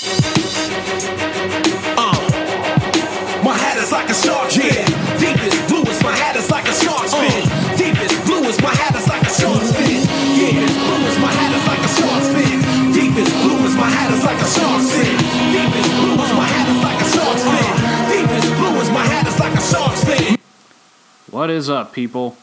Uh, my hat is like a shark's fin. Deepest blue is my hat is like a shark's fin. Deepest blue is my hat is like a shark's fin. Yeah, blue is my hat is like a shark's fin. Deepest blue is my hat is like a shark's fin. Deepest blue is my hat is like a shark's fin. Deepest blue is my hat is like a shark's fin. What is up, people?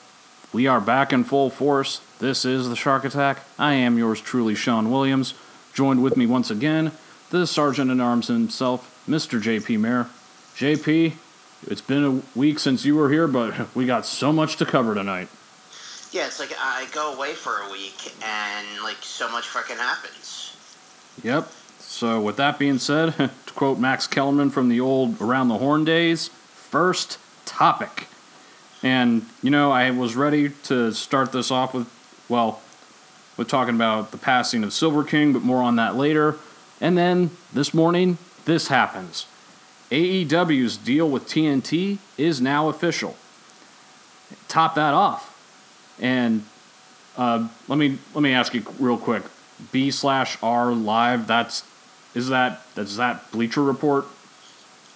We are back in full force. This is the Shark Attack. I am yours truly, Sean Williams. Joined with me once again, the Sergeant at Arms himself, Mr. JP Mayer. JP, it's been a week since you were here, but we got so much to cover tonight. Yeah, it's like I go away for a week and like so much fucking happens. Yep. So, with that being said, to quote Max Kellerman from the old Around the Horn days, first topic. And, you know, I was ready to start this off with, well, with talking about the passing of Silver King, but more on that later. And then this morning, this happens. AEW's deal with TNT is now official. Top that off. And uh, let me let me ask you real quick. B slash R live. That's is that that's that Bleacher Report.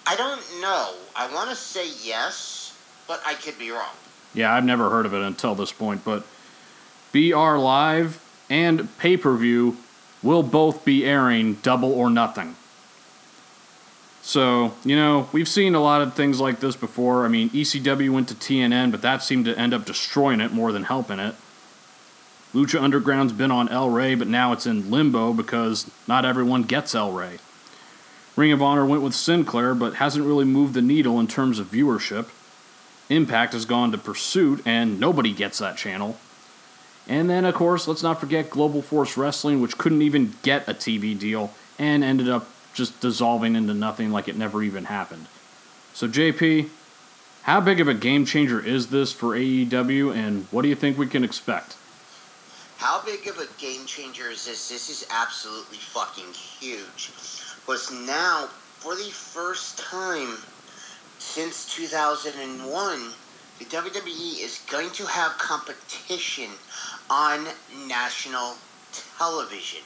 I don't know. I want to say yes, but I could be wrong. Yeah, I've never heard of it until this point. But BR Live and pay per view will both be airing double or nothing. So, you know, we've seen a lot of things like this before. I mean, ECW went to TNN, but that seemed to end up destroying it more than helping it. Lucha Underground's been on El Rey, but now it's in limbo because not everyone gets El Rey. Ring of Honor went with Sinclair, but hasn't really moved the needle in terms of viewership. Impact has gone to Pursuit, and nobody gets that channel. And then, of course, let's not forget Global Force Wrestling, which couldn't even get a TV deal and ended up just dissolving into nothing like it never even happened. So, JP, how big of a game changer is this for AEW, and what do you think we can expect? How big of a game changer is this? This is absolutely fucking huge. Was now, for the first time since 2001, the WWE is going to have competition on national television.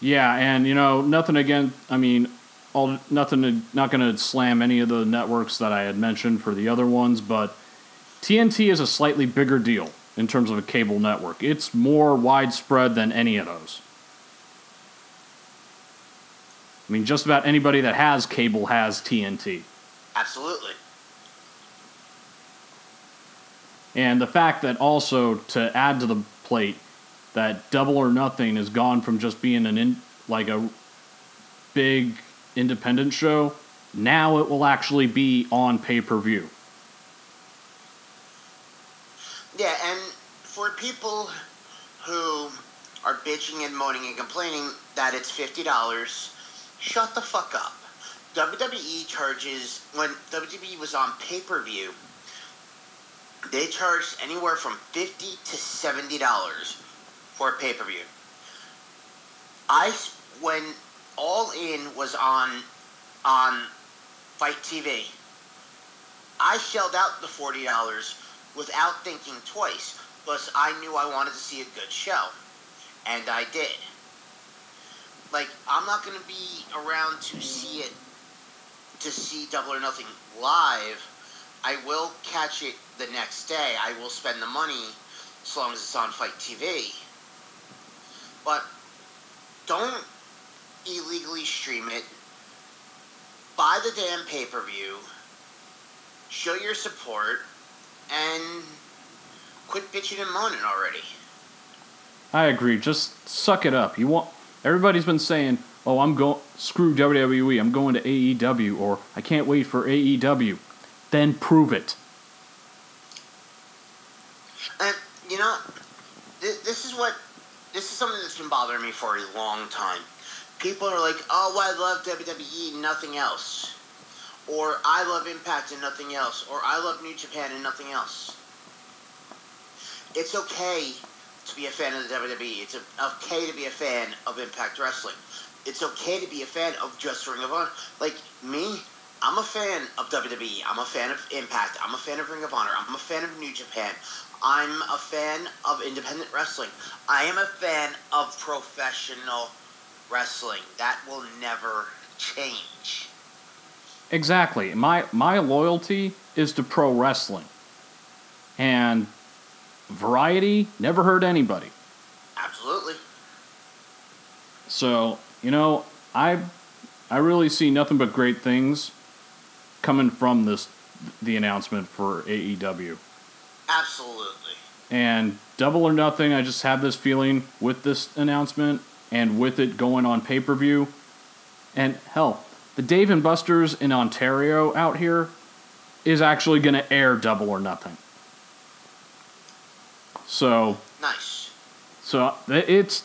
Yeah, and you know, nothing again. I mean, all nothing. Not going to slam any of the networks that I had mentioned for the other ones, but TNT is a slightly bigger deal in terms of a cable network. It's more widespread than any of those. I mean, just about anybody that has cable has TNT. Absolutely. And the fact that also to add to the plate that Double or Nothing has gone from just being an in, like a big independent show, now it will actually be on pay per view. Yeah, and for people who are bitching and moaning and complaining that it's fifty dollars, shut the fuck up. WWE charges when WWE was on pay per view. They charged anywhere from fifty to seventy dollars for a pay per view. I when All In was on on FITE TV, I shelled out the forty dollars without thinking twice because I knew I wanted to see a good show, and I did. Like I'm not gonna be around to see it to see Double or Nothing live. I will catch it the next day. I will spend the money as long as it's on FITE TV. But don't illegally stream it. Buy the damn pay per view. Show your support. And quit bitching and moaning already. I agree. Just suck it up. You want everybody's been saying, "Oh, I'm going screw WWE. I'm going to AEW," or "I can't wait for AEW." Then prove it. And you know, th- this is what this is something that's been bothering me for a long time. People are like, "Oh, I love WWE, nothing else," or "I love Impact and nothing else," or "I love New Japan and nothing else." It's okay to be a fan of the WWE. It's okay to be a fan of Impact Wrestling. It's okay to be a fan of just Ring of Honor. Like me, I'm a fan of WWE. I'm a fan of Impact. I'm a fan of Ring of Honor. I'm a fan of New Japan. I'm a fan of independent wrestling. I am a fan of professional wrestling. That will never change. Exactly. My my loyalty is to pro wrestling. And variety never hurt anybody. Absolutely. So, you know, I I really see nothing but great things coming from this the announcement for AEW. Absolutely. And Double or Nothing, I just have this feeling with this announcement and with it going on pay per view. And hell, the Dave and Buster's in Ontario out here is actually going to air Double or Nothing. So, Nice. so it's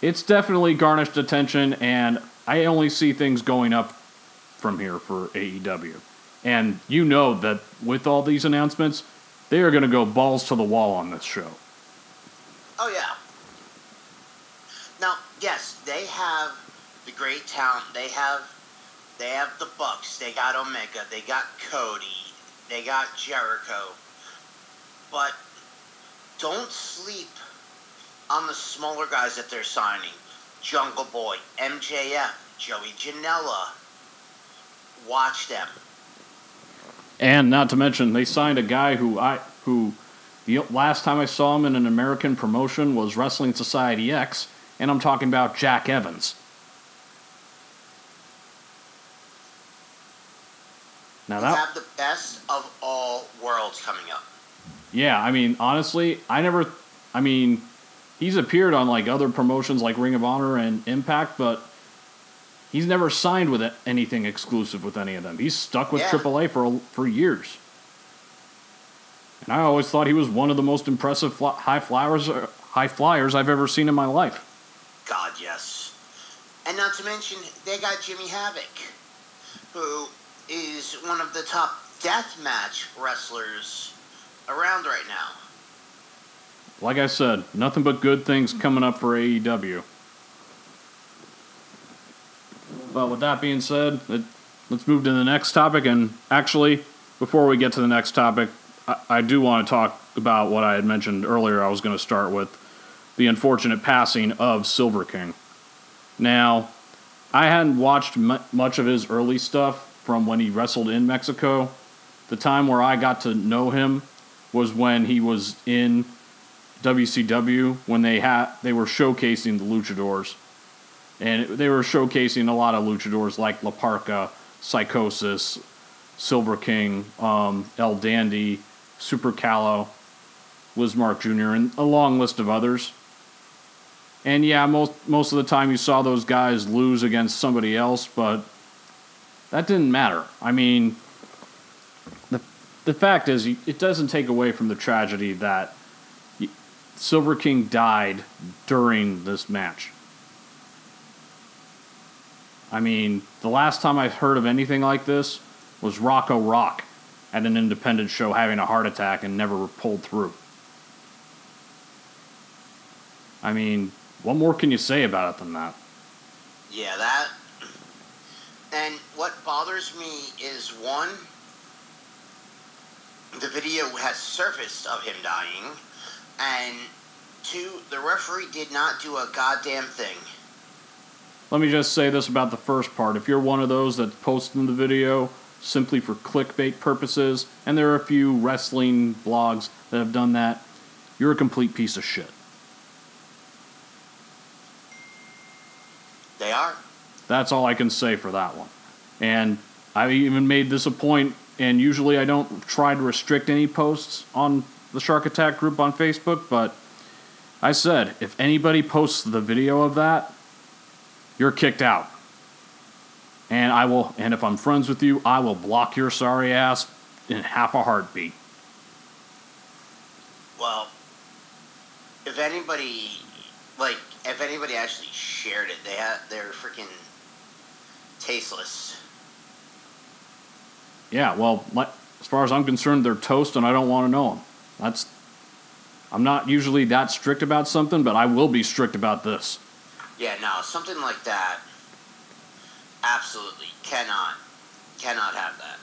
it's definitely garnished attention, and I only see things going up from here for AEW. And you know that with all these announcements, they are going to go balls to the wall on this show. Oh yeah. Now, yes, they have the great talent. They have they have the Bucks. They got Omega. They got Cody. They got Jericho. But don't sleep on the smaller guys that they're signing. Jungle Boy, MJF, Joey Janela. Watch them. And not to mention, they signed a guy who I who the last time I saw him in an American promotion was Wrestling Society X, and I'm talking about Jack Evans. Now We that have the best of all worlds coming up. Yeah, I mean, honestly, I never. I mean, he's appeared on like other promotions like Ring of Honor and Impact, but he's never signed with anything exclusive with any of them. He's stuck with Yeah. AAA for for years. And I always thought he was one of the most impressive fly, high flyers, uh, high flyers I've ever seen in my life. God, yes. And not to mention, they got Jimmy Havoc, who is one of the top death match wrestlers around right now. Like I said, nothing but good things coming up for AEW. But with that being said, it, let's move to the next topic. And actually, before we get to the next topic, I, I do want to talk about what I had mentioned earlier. I was going to start with the unfortunate passing of Silver King. Now, I hadn't watched mu much of his early stuff from when he wrestled in Mexico. The time where I got to know him was when he was in WCW when they had they were showcasing the luchadors, and they were showcasing a lot of luchadors like La Parca, Psychosis, Silver King, um, El Dandy, Super Calo, Liz Mark Jr., and a long list of others. And yeah, most most of the time you saw those guys lose against somebody else, but that didn't matter. I mean, the the fact is, it doesn't take away from the tragedy that Silver King died during this match. I mean, the last time I heard of anything like this was Rocco Rock at an independent show having a heart attack and never pulled through. I mean, what more can you say about it than that? Yeah, that. And what bothers me is one, the video has surfaced of him dying, and two, the referee did not do a goddamn thing. Let me just say this about the first part. If you're one of those that's posting the video simply for clickbait purposes, and there are a few wrestling blogs that have done that, you're a complete piece of shit. They are. That's all I can say for that one. And I even made this a point, and usually I don't try to restrict any posts on the Shark Attack group on Facebook, but I said if anybody posts the video of that, you're kicked out. And I will and if I'm friends with you, I will block your sorry ass in half a heartbeat. Well, if anybody, like, if anybody actually shared it, they had they're freaking tasteless. Yeah, well, as far as I'm concerned, they're toast, and I don't want to know them. That's. I'm not usually that strict about something, but I will be strict about this. Yeah, no, something like that. Absolutely cannot, cannot have that.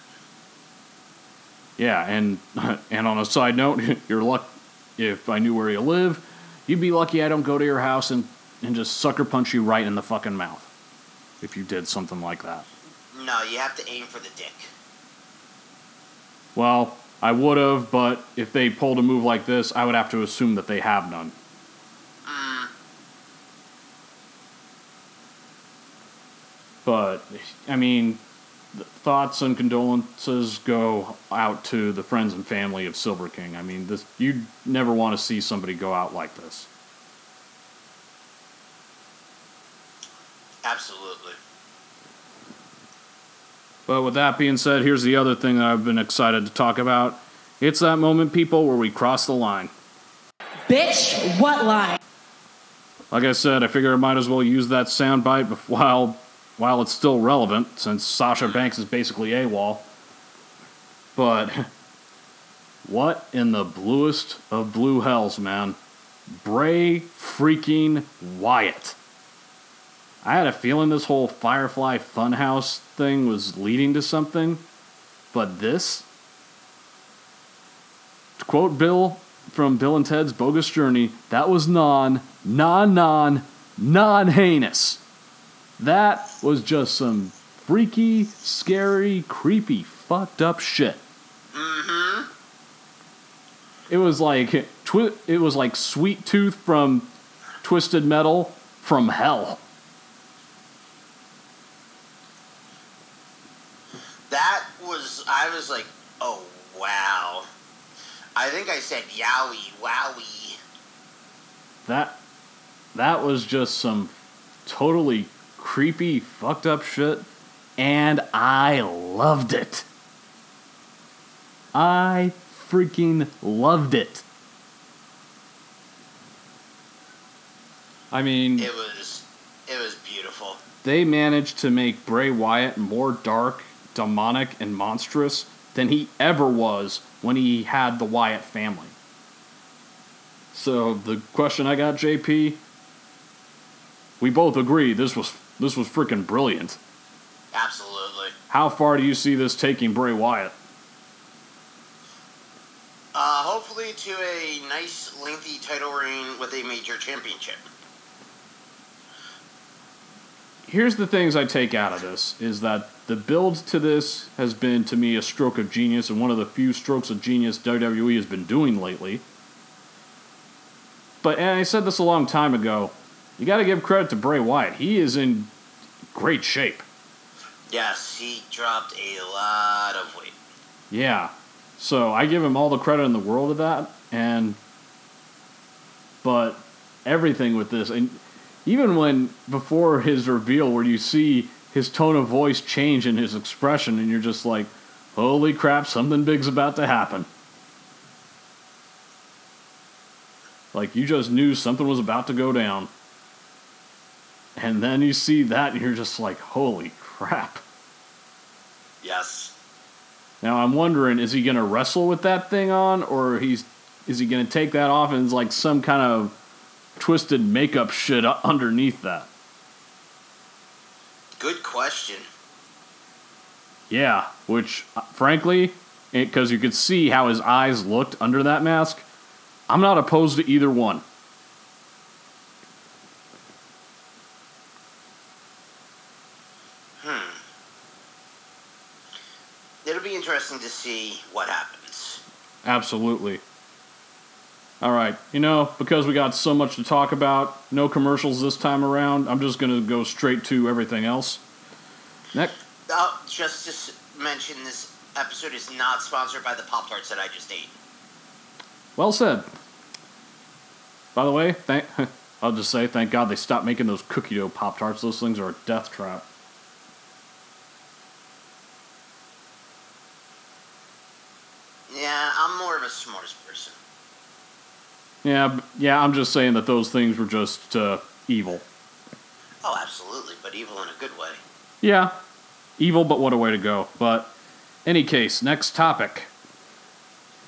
Yeah, and and on a side note, you're luck. If I knew where you live, you'd be lucky I don't go to your house and and just sucker punch you right in the fucking mouth if you did something like that. No, you have to aim for the dick. Well, I would have, but if they pulled a move like this, I would have to assume that they have none. But I mean, thoughts and condolences go out to the friends and family of Silver King. I mean, this you never want to see somebody go out like this. absolutely. But with that being said, here's the other thing that I've been excited to talk about. It's that moment, people, where we cross the line. Bitch, what line? Like I said, I figure I might as well use that soundbite while while it's still relevant, since Sasha Banks is basically AWOL. But what in the bluest of blue hells, man? Bray freaking Wyatt. I had a feeling this whole Firefly Funhouse thing was leading to something, but this? To quote Bill from Bill and Ted's Bogus Journey, that was non, non, non, non heinous. That was just some freaky, scary, creepy, fucked up shit. Mm-hmm. It was like twi- it was like Sweet Tooth from Twisted Metal from hell. That was, I was like, oh, wow. I think I said yowie, wowie. That that was just some totally creepy, fucked up shit, and I loved it. I freaking loved it. I mean, It was, it was beautiful. they managed to make Bray Wyatt more dark, demonic, and monstrous than he ever was when he had the Wyatt family. So the question I got, JP, we both agree this was this was freaking brilliant. Absolutely. How far do you see this taking Bray Wyatt? Uh, hopefully to a nice, lengthy title reign with a major championship. Here's the things I take out of this is that the build to this has been to me a stroke of genius and one of the few strokes of genius WWE has been doing lately. But and I said this a long time ago, you got to give credit to Bray Wyatt. He is in great shape. Yes, he dropped a lot of weight. Yeah. So I give him all the credit in the world of that and but everything with this and even when before his reveal where you see his tone of voice change and his expression and you're just like holy crap something big's about to happen. Like you just knew something was about to go down. And then you see that and you're just like holy crap. Yes. Now I'm wondering, is he gonna wrestle with that thing on, or he's is he gonna take that off and it's like some kind of twisted makeup shit underneath that? Good question. Yeah, which uh, frankly, because you could see how his eyes looked under that mask, I'm not opposed to either one. It'll be interesting to see what happens. Absolutely. All right, you know, because we got so much to talk about, no commercials this time around. I'm just gonna go straight to everything else. Next. Oh, just to mention, this episode is not sponsored by the Pop Tarts that I just ate. Well said. By the way, thank I'll just say thank God they stopped making those cookie dough pop tarts. Those things are a death trap. Yeah, I'm more of a s'mores person. Yeah, yeah. I'm just saying that those things were just uh, evil. Oh, absolutely, but evil in a good way. Yeah, evil, but what a way to go. But any case, next topic.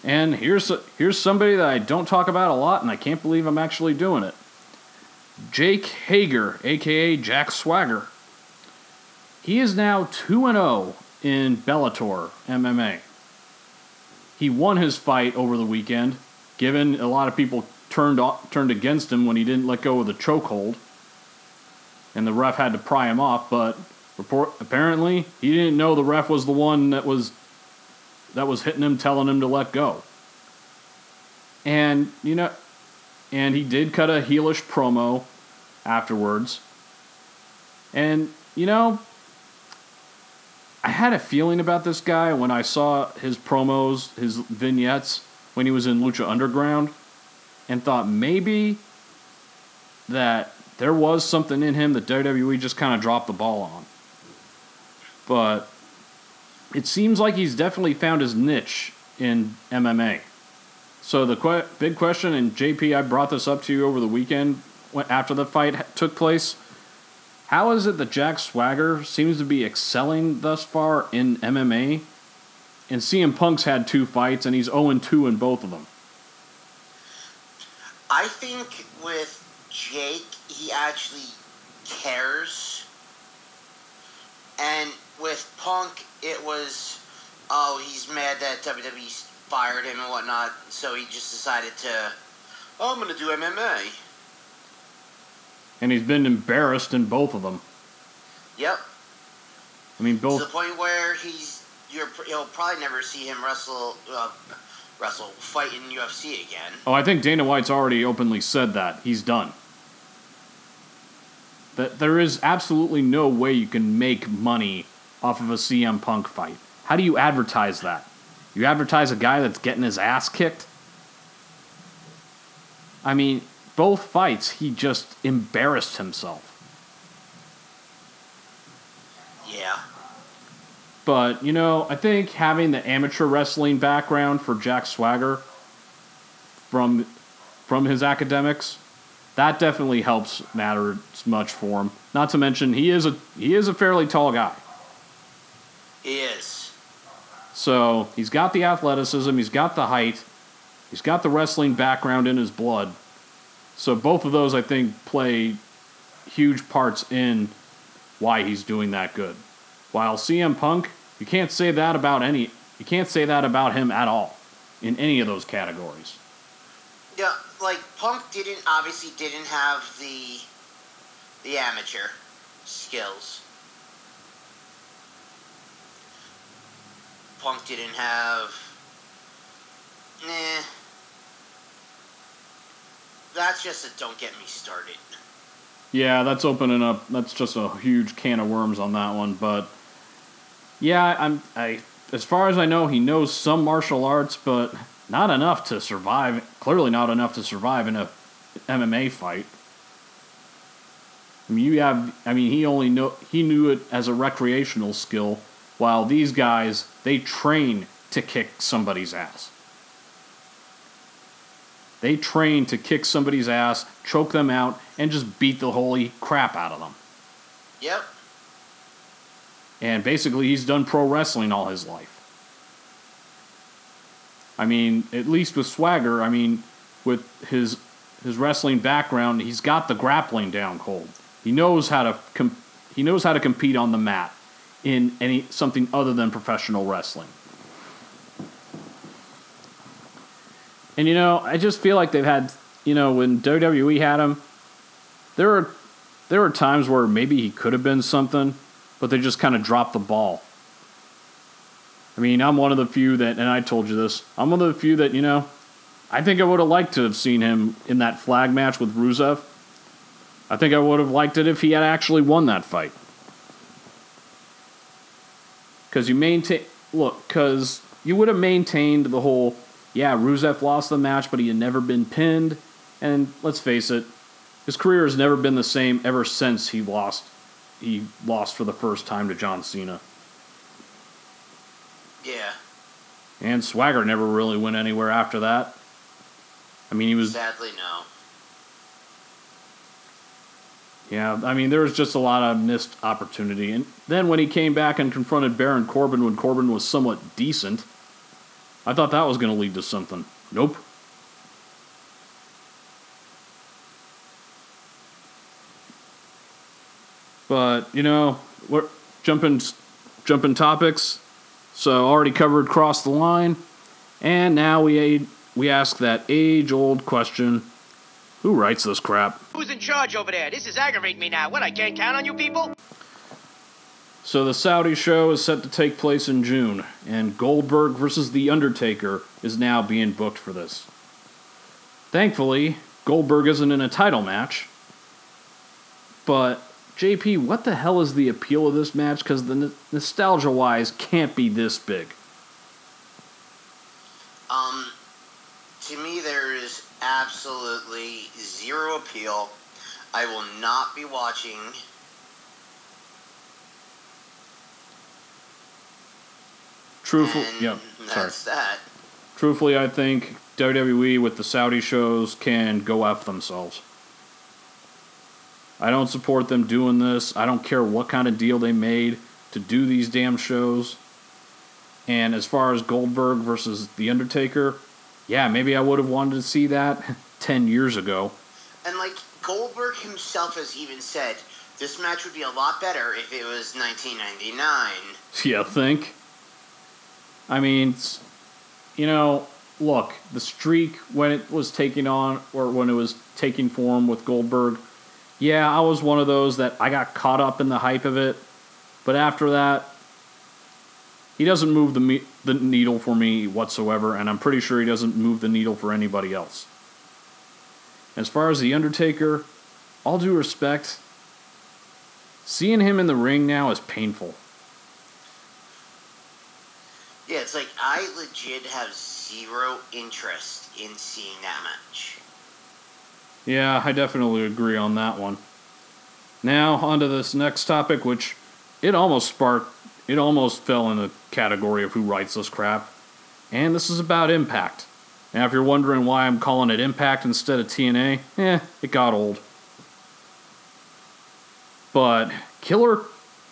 And here's here's somebody that I don't talk about a lot, and I can't believe I'm actually doing it. Jake Hager, aka Jack Swagger. He is now 2 0 in Bellator MMA. He won his fight over the weekend, given a lot of people turned o- turned against him when he didn't let go of the chokehold. and the ref had to pry him off. But report apparently he didn't know the ref was the one that was that was hitting him, telling him to let go. And you know, and he did cut a heelish promo afterwards. And you know, I had a feeling about this guy when I saw his promos, his vignettes when he was in Lucha Underground, and thought maybe that there was something in him that WWE just kind of dropped the ball on. But it seems like he's definitely found his niche in MMA. So the que- big question, and JP, I brought this up to you over the weekend after the fight took place. How is it that Jack Swagger seems to be excelling thus far in MMA? And CM Punk's had two fights, and he's 0 2 in both of them. I think with Jake, he actually cares. And with Punk, it was, oh, he's mad that WWE fired him and whatnot, so he just decided to, oh, I'm going to do MMA. And he's been embarrassed in both of them. Yep. I mean, both. To the point where he's, you're, you'll probably never see him wrestle, uh, wrestle, fight in UFC again. Oh, I think Dana White's already openly said that. He's done. That there is absolutely no way you can make money off of a CM Punk fight. How do you advertise that? You advertise a guy that's getting his ass kicked? I mean, both fights, he just embarrassed himself. Yeah. But, you know, I think having the amateur wrestling background for Jack Swagger from from his academics, that definitely helps matter much for him. Not to mention he is a he is a fairly tall guy. He is. So he's got the athleticism, he's got the height, he's got the wrestling background in his blood. So both of those I think play huge parts in why he's doing that good. While CM Punk, you can't say that about any you can't say that about him at all in any of those categories. Yeah, like Punk didn't obviously didn't have the the amateur skills. Punk didn't have nah. That's just a don't get me started. Yeah, that's opening up. That's just a huge can of worms on that one. But yeah, I'm. I as far as I know, he knows some martial arts, but not enough to survive. Clearly, not enough to survive in a MMA fight. I mean, you have. I mean, he only know he knew it as a recreational skill, while these guys they train to kick somebody's ass. They train to kick somebody's ass, choke them out, and just beat the holy crap out of them. Yep. And basically, he's done pro wrestling all his life. I mean, at least with Swagger, I mean, with his his wrestling background, he's got the grappling down cold. He knows how to com- he knows how to compete on the mat in any something other than professional wrestling. And you know, I just feel like they've had, you know, when WWE had him, there were there were times where maybe he could have been something, but they just kind of dropped the ball. I mean, I'm one of the few that, and I told you this, I'm one of the few that, you know, I think I would have liked to have seen him in that flag match with Rusev. I think I would have liked it if he had actually won that fight. Because you maintain, look, because you would have maintained the whole, yeah, Rusev lost the match, but he had never been pinned. And let's face it, his career has never been the same ever since he lost. He lost for the first time to John Cena. Yeah. And Swagger never really went anywhere after that. I mean, he was Sadly, no. Yeah, I mean, there was just a lot of missed opportunity. And then when he came back and confronted Baron Corbin when Corbin was somewhat decent, I thought that was going to lead to something. Nope. But, you know, we're jumping, jumping topics. So, already covered Cross the Line. And now we, we ask that age old question Who writes this crap? Who's in charge over there? This is aggravating me now. What, I can't count on you people? So the Saudi show is set to take place in June, and Goldberg versus The Undertaker is now being booked for this. Thankfully, Goldberg isn't in a title match. But JP, what the hell is the appeal of this match? Because the n- nostalgia-wise can't be this big. Um, to me, there is absolutely zero appeal. I will not be watching. Truthful, and yeah, sorry. that. Truthfully, I think WWE with the Saudi shows can go F themselves. I don't support them doing this. I don't care what kind of deal they made to do these damn shows. And as far as Goldberg versus The Undertaker, yeah, maybe I would have wanted to see that 10 years ago. And like Goldberg himself has even said, this match would be a lot better if it was 1999. Yeah, think. I mean, you know, look, the streak when it was taking on, or when it was taking form with Goldberg, yeah, I was one of those that I got caught up in the hype of it. But after that, he doesn't move the me- the needle for me whatsoever, and I'm pretty sure he doesn't move the needle for anybody else. As far as the Undertaker, all due respect, seeing him in the ring now is painful. Yeah, it's like I legit have zero interest in seeing that match. Yeah, I definitely agree on that one. Now, on to this next topic, which it almost sparked, it almost fell in the category of who writes this crap. And this is about Impact. Now, if you're wondering why I'm calling it Impact instead of TNA, eh, it got old. But Killer,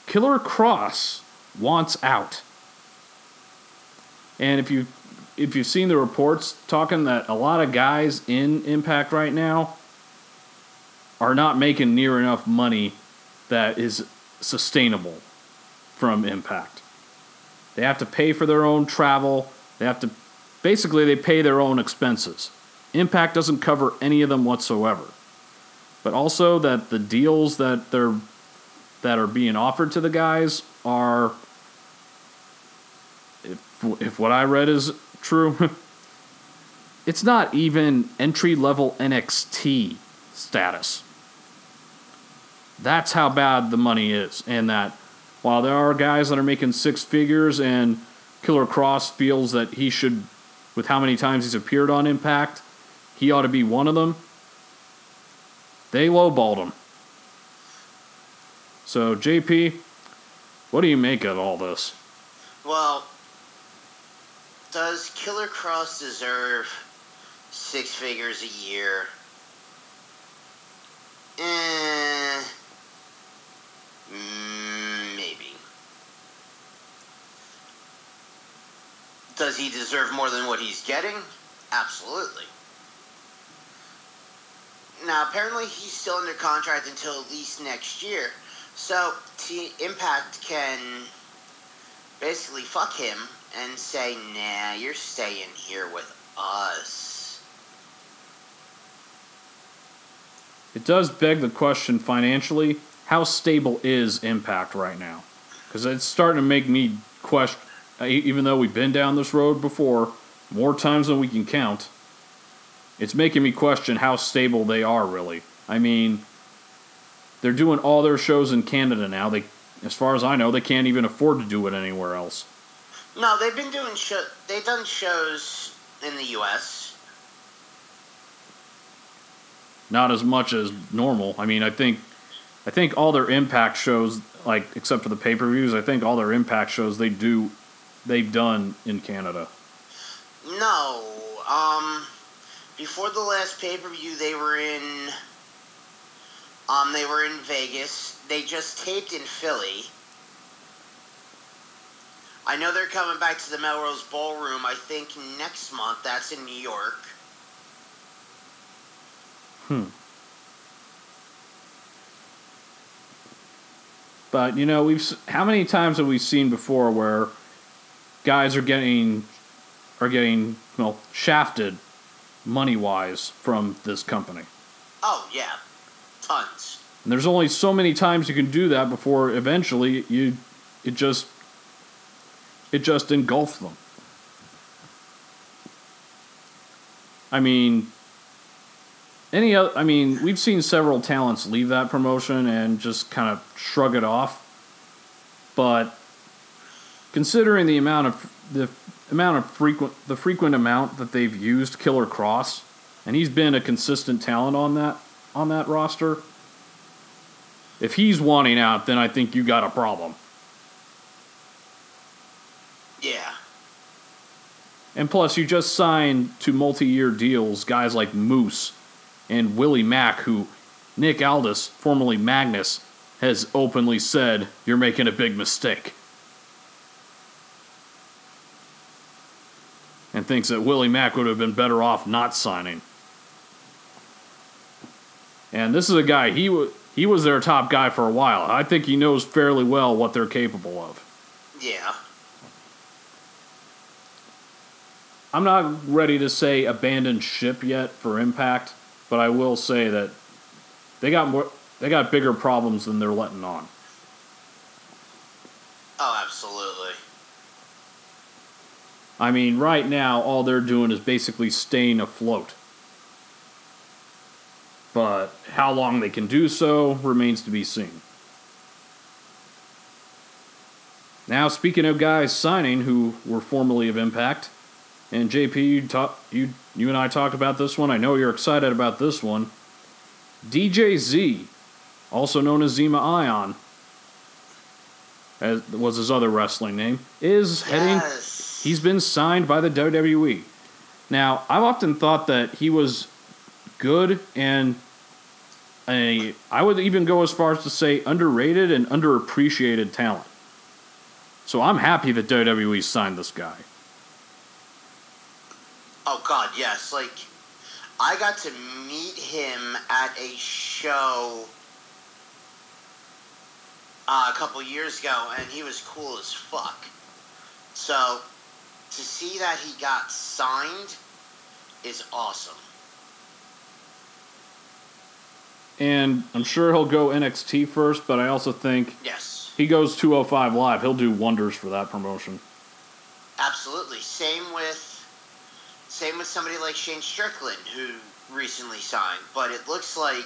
Killer Cross wants out. And if you if you've seen the reports talking that a lot of guys in Impact right now are not making near enough money that is sustainable from Impact. They have to pay for their own travel. They have to basically they pay their own expenses. Impact doesn't cover any of them whatsoever. But also that the deals that they're that are being offered to the guys are if if what I read is true, it's not even entry level NXT status. That's how bad the money is, and that while there are guys that are making six figures, and Killer Cross feels that he should, with how many times he's appeared on Impact, he ought to be one of them. They lowballed him. So JP, what do you make of all this? Well, does Killer Cross deserve six figures a year? Eh, mm, maybe. Does he deserve more than what he's getting? Absolutely. Now, apparently, he's still under contract until at least next year. So, T- Impact can basically fuck him and say, nah, you're staying here with us. It does beg the question financially how stable is Impact right now? Because it's starting to make me question, uh, e- even though we've been down this road before, more times than we can count, it's making me question how stable they are really. I mean, they're doing all their shows in Canada now. They, as far as I know, they can't even afford to do it anywhere else. No, they've been doing show. They've done shows in the U.S. not as much as normal. I mean, I think, I think all their Impact shows, like except for the pay per views, I think all their Impact shows they do, they've done in Canada. No, um, before the last pay per view, they were in. Um, they were in Vegas. They just taped in Philly. I know they're coming back to the Melrose Ballroom. I think next month. That's in New York. Hmm. But you know, we've how many times have we seen before where guys are getting are getting well shafted money wise from this company? Oh yeah, tons. And there's only so many times you can do that before eventually you it just it just engulfs them. I mean any other I mean, we've seen several talents leave that promotion and just kind of shrug it off. But considering the amount of the amount of frequent the frequent amount that they've used Killer Cross, and he's been a consistent talent on that on that roster. If he's wanting out, then I think you got a problem. Yeah. And plus, you just signed to multi-year deals guys like Moose and Willie Mack, who Nick Aldis, formerly Magnus, has openly said you're making a big mistake. And thinks that Willie Mack would have been better off not signing. And this is a guy he wa he was their top guy for a while. I think he knows fairly well what they're capable of. Yeah. I'm not ready to say abandon ship yet for Impact, but I will say that they got more they got bigger problems than they're letting on. Oh, absolutely. I mean, right now all they're doing is basically staying afloat. But how long they can do so remains to be seen. Now, speaking of guys signing who were formerly of Impact, and JP, you talk, you you and I talked about this one. I know you're excited about this one. DJ Z, also known as Zema Ion, as was his other wrestling name, is heading. Yes. He's been signed by the WWE. Now, I've often thought that he was good and a, I would even go as far as to say underrated and underappreciated talent. So I'm happy that WWE signed this guy. Oh God, yes. Like, I got to meet him at a show uh, a couple years ago, and he was cool as fuck. So, to see that he got signed is awesome. And I'm sure he'll go NXT first, but I also think Yes, he goes 205 Live. He'll do wonders for that promotion. absolutely. Same with same with somebody like Shane Strickland, who recently signed. But it looks like,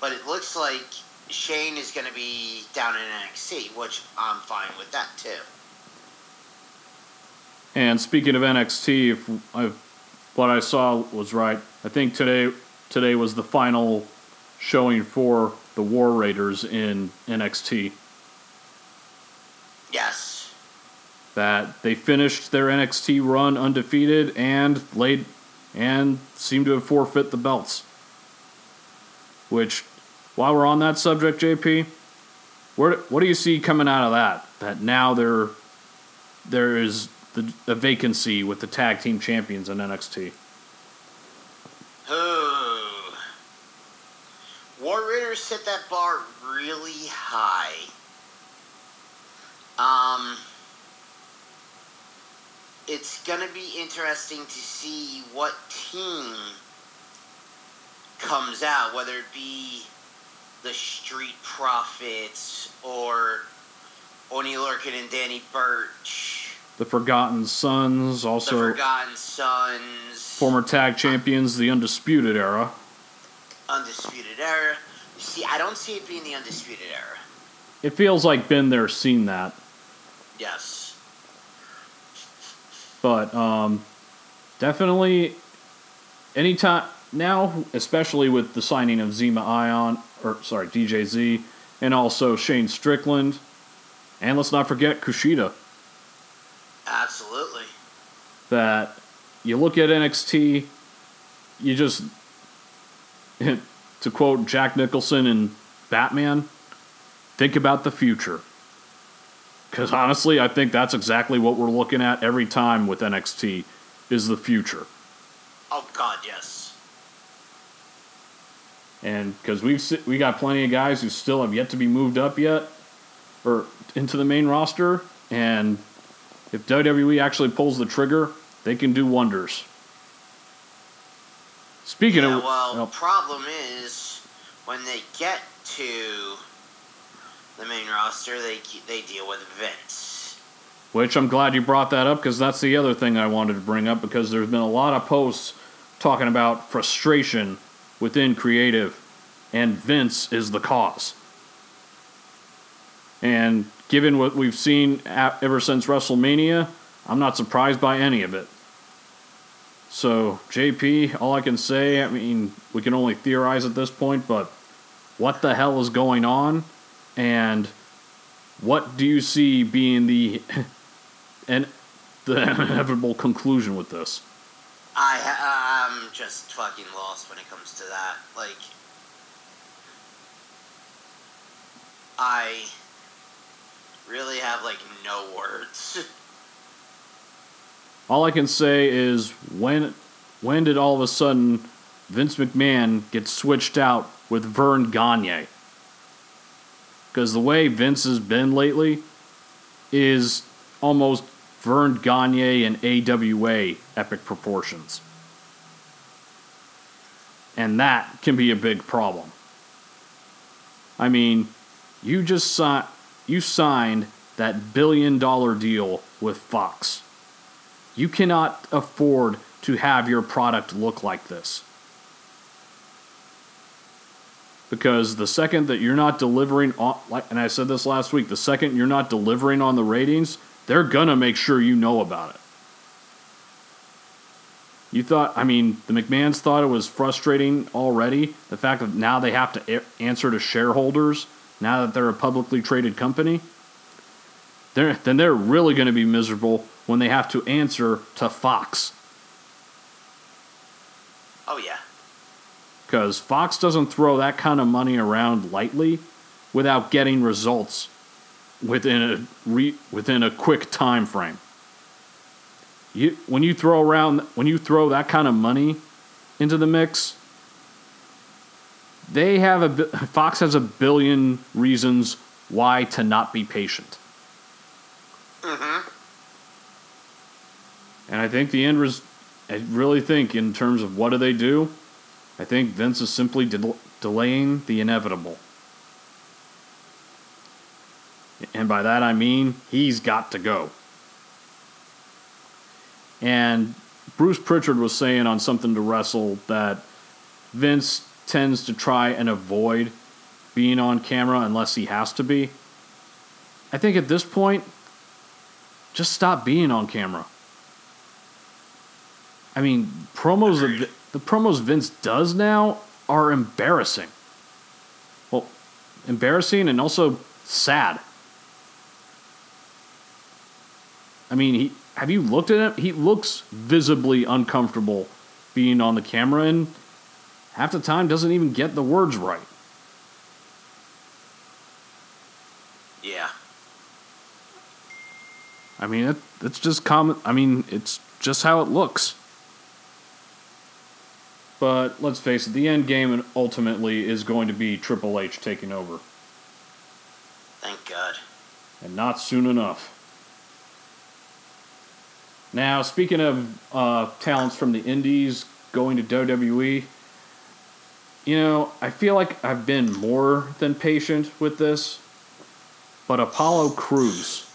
but it looks like Shane is going to be down in NXT, which I'm fine with that too. And speaking of NXT, if I, what I saw was right, I think today today was the final showing for the War Raiders in NXT. Yes. That they finished their NXT run undefeated and laid and seemed to have forfeit the belts. Which, while we're on that subject, JP, where what do you see coming out of that? That now there there is the a vacancy with the tag team champions in NXT. Set that bar really high. Um, it's gonna be interesting to see what team comes out, whether it be the Street Profits or Oney Lorcan and Danny Burch, The Forgotten Sons, also. the Forgotten Sons, former tag champions, the Undisputed Era. Undisputed Era. See, I don't see it being the Undisputed Era. It feels like been there, seen that. Yes. But um, definitely, anytime now, especially with the signing of Zema Ion, or sorry, DJ Z, and also Shane Strickland, and let's not forget Kushida. Absolutely. That you look at NXT, you just, to quote Jack Nicholson in Batman, think about the future. Because honestly, I think that's exactly what we're looking at every time with NXT is the future. Oh God, yes. And because we've we got plenty of guys who still have yet to be moved up yet, or into the main roster, and if WWE actually pulls the trigger, they can do wonders. Speaking Yeah, of, well, well, problem is when they get to the main roster, they they deal with Vince. which I'm glad you brought that up because that's the other thing I wanted to bring up because there's been a lot of posts talking about frustration within creative, and Vince is the cause. And given what we've seen ever since WrestleMania, I'm not surprised by any of it. So, JP, all I can say, I mean, we can only theorize at this point, but what the hell is going on? And what do you see being the and the inevitable conclusion with this? I I'm just fucking lost when it comes to that. Like, I really have like no words. All I can say is when when did all of a sudden Vince McMahon get switched out with Verne Gagne? Because the way Vince has been lately is almost Verne Gagne and AWA epic proportions. And that can be a big problem. I mean, you just si- you signed that billion dollar deal with Fox. You cannot afford to have your product look like this. Because the second that you're not delivering on, and I said this last week, the second you're not delivering on the ratings, they're gonna make sure you know about it. You thought, I mean, the McMahons thought it was frustrating already. The fact that now they have to answer to shareholders now that they're a publicly traded company. They're, then they're really going to be miserable when they have to answer to Fox. Oh yeah. Because Fox doesn't throw that kind of money around lightly without getting results within a re, within a quick time frame. You, when you throw around when you throw that kind of money into the mix, they have a Fox has a billion reasons why to not be patient. Mm-hmm. And I think the end res- I really think in terms of what do they do, I think Vince is simply del- delaying the inevitable. And by that I mean he's got to go. And Bruce Prichard was saying on something to wrestle that Vince tends to try and avoid being on camera unless he has to be. I think at this point, just stop being on camera. I mean, promos Vi- the promos Vince does now are embarrassing. Well, embarrassing and also sad. I mean, he have you looked at him? He looks visibly uncomfortable being on the camera and half the time doesn't even get the words right. Yeah. I mean, it, it's just common. I mean, it's just how it looks. But let's face it, the end game ultimately is going to be Triple H taking over, Thank God. and not soon enough. Now, speaking of uh, talents from the Indies going to WWE, you know, I feel like I've been more than patient with this. But Apollo Crews,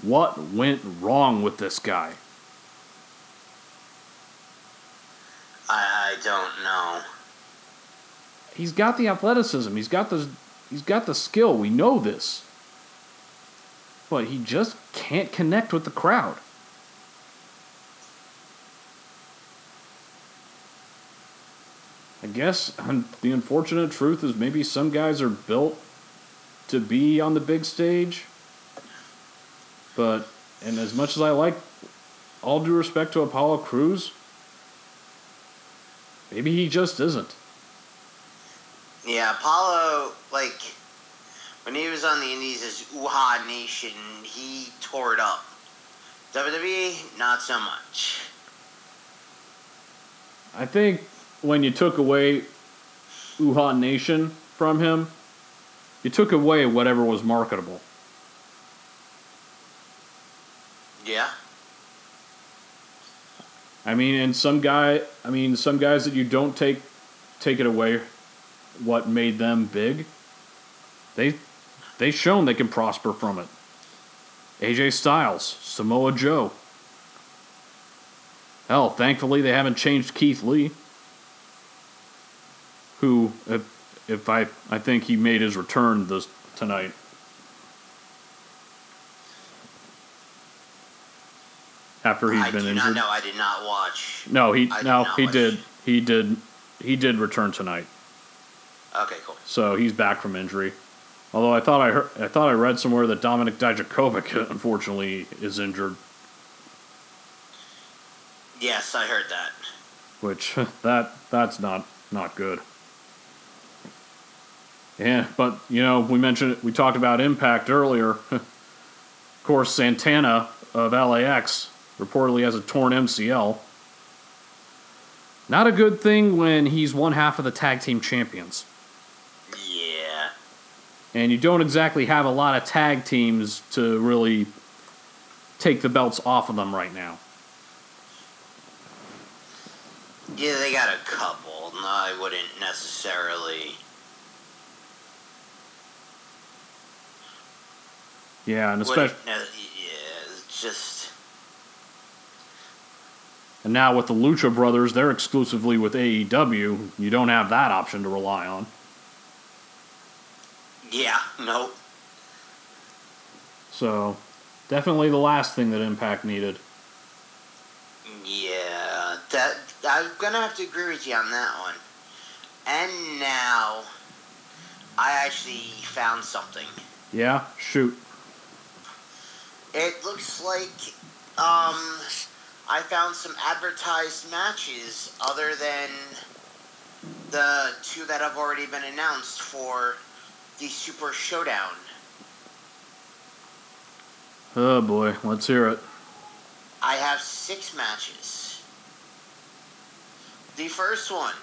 what went wrong with this guy? I, I don't know. he's got the athleticism. He's got the he's got the skill. We know this. But he just can't connect with the crowd. I guess the unfortunate truth is maybe some guys are built to be on the big stage. But and as much as I like all due respect to Apollo Crews, maybe he just isn't. Yeah, Apollo, like, when he was on the Indies as Uhaa Nation, he tore it up. WWE, not so much. I think when you took away Uhaa Nation from him, you took away whatever was marketable. Yeah. I mean, and some guy, I mean, some guys that you don't take take it away, what made them big. They they shown they can prosper from it. AJ Styles, Samoa Joe. Hell, thankfully they haven't changed Keith Lee, who, if, if I I think he made his return this tonight. After he's I been do injured. not know. I did not watch. No, he I did no he watch. did he did he did return tonight. Okay, cool. So he's back from injury. Although I thought I heard, I thought I read somewhere that Dominik Dijakovic unfortunately is injured, Yes, I heard that. which that that's not not good. Yeah, but you know we mentioned we talked about Impact earlier. of course, Santana of LAX reportedly has a torn MCL. Not a good thing when he's one half of the tag team champions. Yeah. and you don't exactly have a lot of tag teams to really take the belts off of them right now. Yeah, they got a couple. No, I wouldn't necessarily. Yeah, and especially ne- yeah, it's just. And now with the Lucha Brothers, they're exclusively with AEW. You don't have that option to rely on. Yeah, nope. So, definitely the last thing that Impact needed. Yeah, that I'm gonna have to agree with you on that one. And now, I actually found something. Yeah, shoot. It looks like um, I found some advertised matches other than the two that have already been announced for the Super Showdown. Oh boy, let's hear it. I have six matches. The first one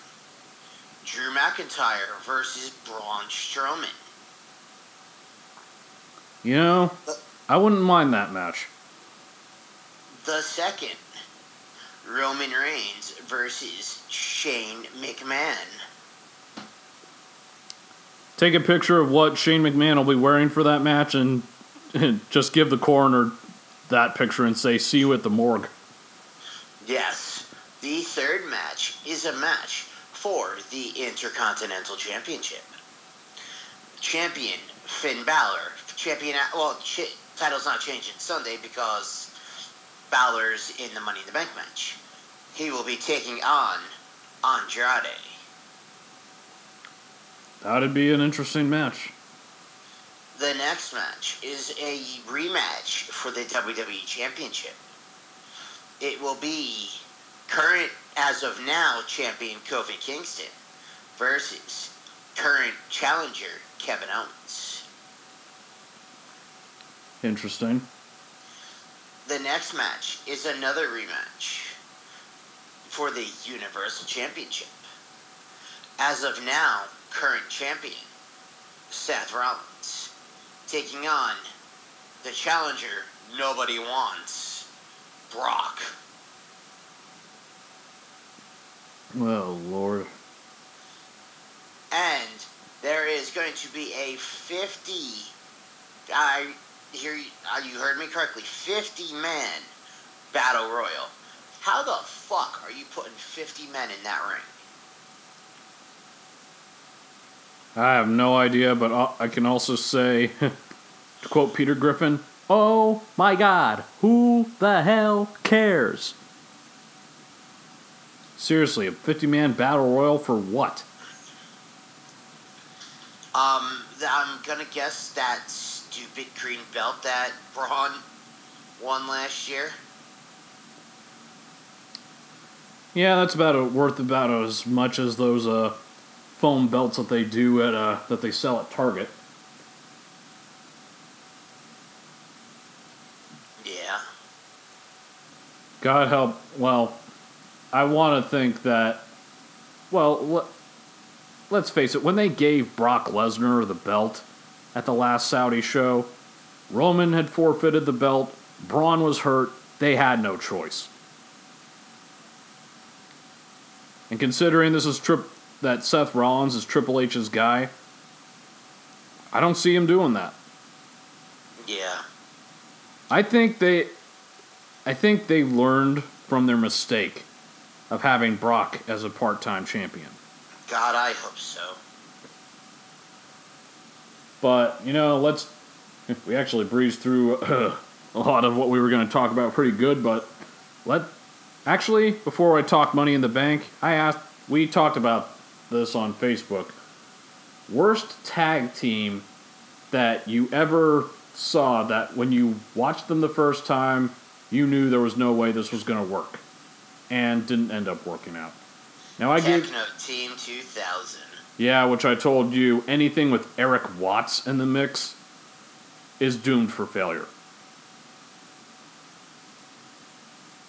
Drew McIntyre versus Braun Strowman. You know, I wouldn't mind that match. The second Roman Reigns versus Shane McMahon. Take a picture of what Shane McMahon will be wearing for that match and, and just give the coroner that picture and say, see you at the morgue. Yes, the third match is a match for the Intercontinental Championship. Champion Finn Balor. Champion, well, ch- title's not changing Sunday because Balor's in the Money in the Bank match. He will be taking on Andrade. That'd be an interesting match. The next match is a rematch for the WWE Championship. It will be current, as of now, champion Kofi Kingston versus current challenger Kevin Owens. Interesting. The next match is another rematch for the Universal Championship. As of now, current champion Seth Rollins taking on the challenger nobody wants, Brock. Oh, Lord. And there is going to be a 50 I hear you, uh, you heard me correctly 50 men battle royal. How the fuck are you putting 50 men in that ring? I have no idea, but I- can also say, to quote Peter Griffin, Oh my god, who the hell cares? Seriously, a 50 man battle royal for what? Um, I'm gonna guess that stupid green belt that Braun won last year. Yeah, that's about a, worth about as much as those uh, foam belts that they do at uh, that they sell at Target. Yeah. God help. Well, I want to think that. Well, let, let's face it. When they gave Brock Lesnar the belt at the last Saudi show, Roman had forfeited the belt. Braun was hurt. They had no choice. And considering this is trip that Seth Rollins is Triple H's guy, I don't see him doing that. Yeah. I think they I think they learned from their mistake of having Brock as a part-time champion. God, I hope so. But, you know, let's we actually breezed through uh, a lot of what we were going to talk about pretty good, but let actually before I talk money in the bank, I asked we talked about this on Facebook. Worst tag team that you ever saw that when you watched them the first time, you knew there was no way this was going to work and didn't end up working out. Now I Techno Team 2000. Yeah, which I told you, anything with Erik Watts in the mix is doomed for failure.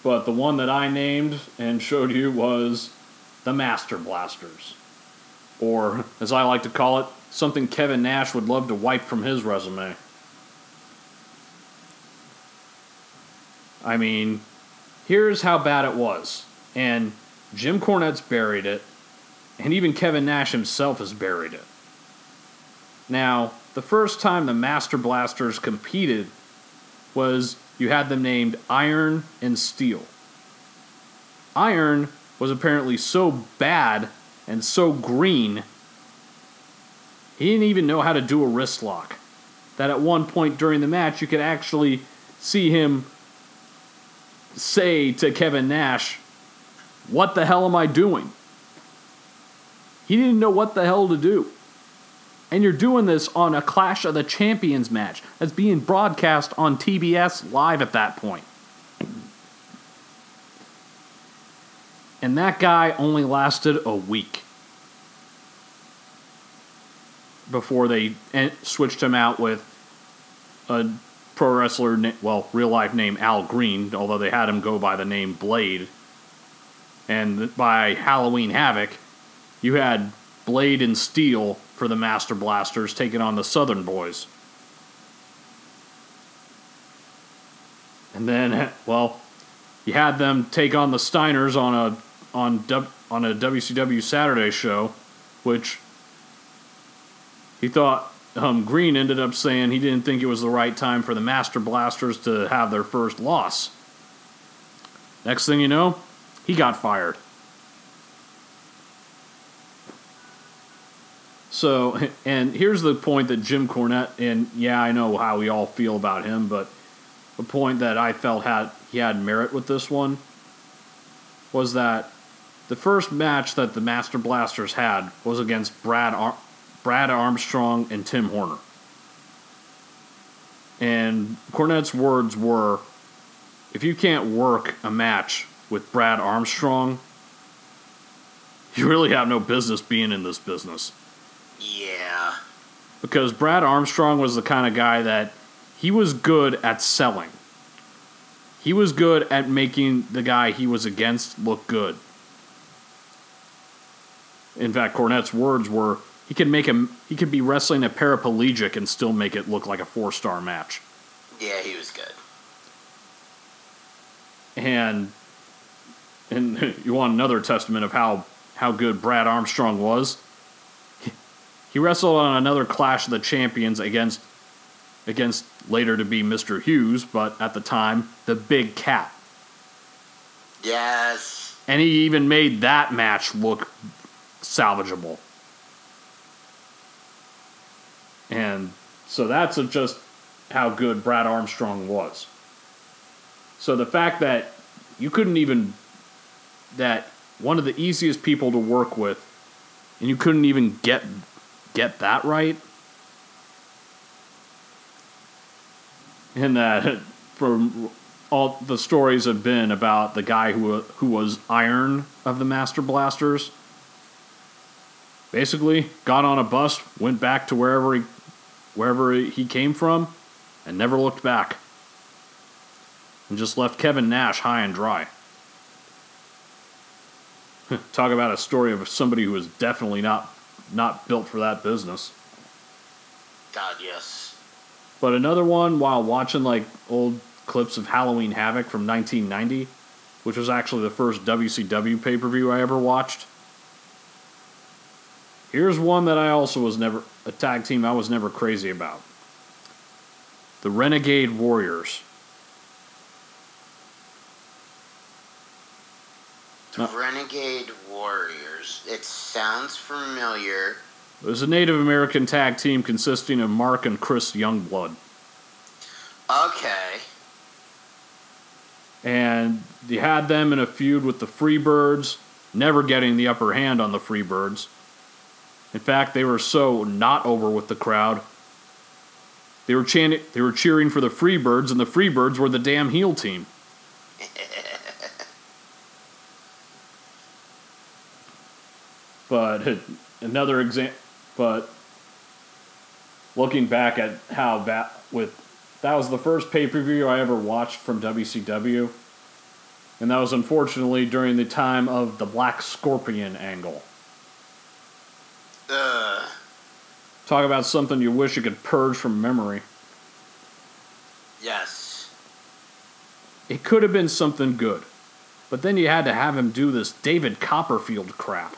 But the one that I named and showed you was the Master Blasters. Or, as I like to call it, something Kevin Nash would love to wipe from his resume. I mean, here's how bad it was. And Jim Cornette's buried it, and even Kevin Nash himself has buried it. Now, the first time the Master Blasters competed was you had them named Iron and Steel. Iron was apparently so bad and so green, he didn't even know how to do a wrist lock. That at one point during the match, you could actually see him say to Kevin Nash, What the hell am I doing? He didn't know what the hell to do. And you're doing this on a Clash of the Champions match that's being broadcast on TBS live at that point. And that guy only lasted a week before they switched him out with a pro wrestler, well, real life name Al Greene, although they had him go by the name Blade. And by Halloween Havoc, you had Blade and Steel for the Master Blasters taking on the Southern Boys. And then, well, you had them take on the Steiners on a on on a WCW Saturday show, which he thought um, Greene ended up saying he didn't think it was the right time for the Master Blasters to have their first loss. Next thing you know, he got fired. So, and here's the point that Jim Cornette, and yeah, I know how we all feel about him, but the point that I felt had he had merit with this one was that the first match that the Master Blasters had was against Brad Ar- Brad Armstrong and Tim Horner. And Cornette's words were if you can't work a match with Brad Armstrong, you really have no business being in this business. Yeah. Because Brad Armstrong was the kind of guy that he was good at selling. He was good at making the guy he was against look good. In fact, Cornette's words were he could make him he could be wrestling a paraplegic and still make it look like a four star match. Yeah, he was good. And and you want another testament of how how good Brad Armstrong was? He wrestled on another Clash of the Champions against against later to be Mr. Hughes, but at the time, the Big Cat. Yes. And he even made that match look salvageable. And so that's just how good Brad Armstrong was. So the fact that you couldn't even that one of the easiest people to work with and you couldn't even get get that right and that uh, from all the stories have been about the guy who who was Iron of the Master Blasters. Basically, got on a bus, went back to wherever he wherever he came from, and never looked back. And just left Kevin Nash high and dry. Talk about a story of somebody who was definitely not not built for that business. God, yes. But another one while watching like old clips of Halloween Havoc from 1990, which was actually the first WCW pay per view I ever watched. Here's one that I also was never a tag team I was never crazy about. The Renegade Warriors. The Uh. Renegade Warriors. It sounds familiar. It was a Native American tag team consisting of Mark and Chris Youngblood. Okay. And you had them in a feud with the Freebirds, never getting the upper hand on the Freebirds. In fact, they were so not over with the crowd. They were chanting, they were cheering for the Freebirds, and the Freebirds were the damn heel team. But another example, but looking back at how that with that was the first pay per view I ever watched from WCW, and that was unfortunately during the time of the Black Scorpion angle. Ugh. Talk about something you wish you could purge from memory. Yes. It could have been something good, but then you had to have him do this David Copperfield crap.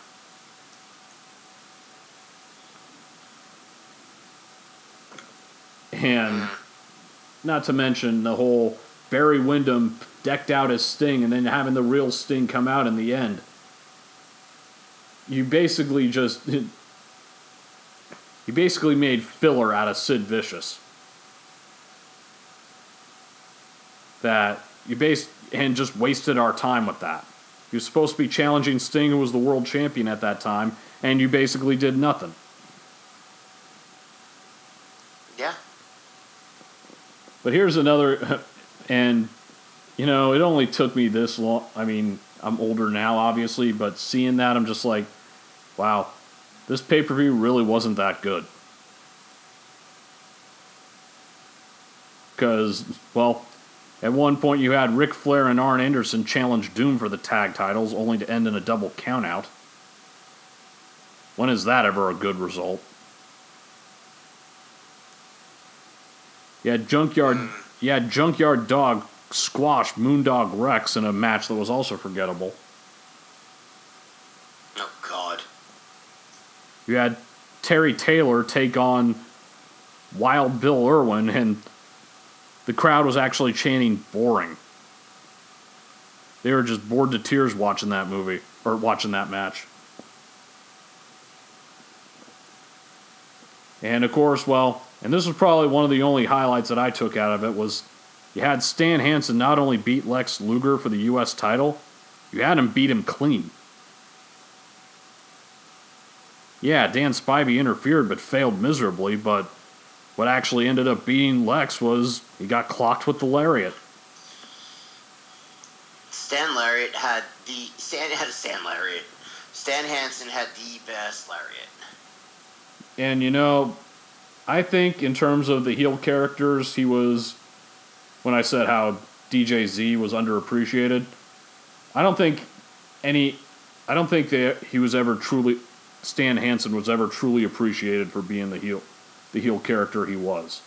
And not to mention the whole Barry Windham decked out as Sting and then having the real Sting come out in the end. You basically just. You basically made filler out of Sid Vicious. That you based and just wasted our time with that. Was supposed to be challenging Sting, who was the world champion at that time, and you basically did nothing. Yeah. But here's another, and you know, it only took me this long. I mean, I'm older now, obviously, but seeing that, I'm just like, wow, this pay per view really wasn't that good. Because, well, at one point you had Ric Flair and Arn Anderson challenge Doom for the tag titles, only to end in a double countout. When is that ever a good result? You had Junkyard, hmm. you had Junkyard Dog squash Moondog Rex in a match that was also forgettable. Oh God. You had Terry Taylor take on Wild Bill Irwin, and the crowd was actually chanting boring. They were just bored to tears watching that movie, or watching that match. And of course, well, and this was probably one of the only highlights that I took out of it was you had Stan Hansen not only beat Lex Luger for the U.S. title, you had him beat him clean. Yeah, Dan Spivey interfered but failed miserably, but what actually ended up beating Lex was he got clocked with the lariat. Stan Lariat had the Stan had a Stan Lariat. Stan Hansen had the best lariat. And you know, I think in terms of the heel characters, he was when I said how DJ Z was underappreciated. I don't think any I don't think that he was ever truly Stan Hansen was ever truly appreciated for being the heel the heel character he was.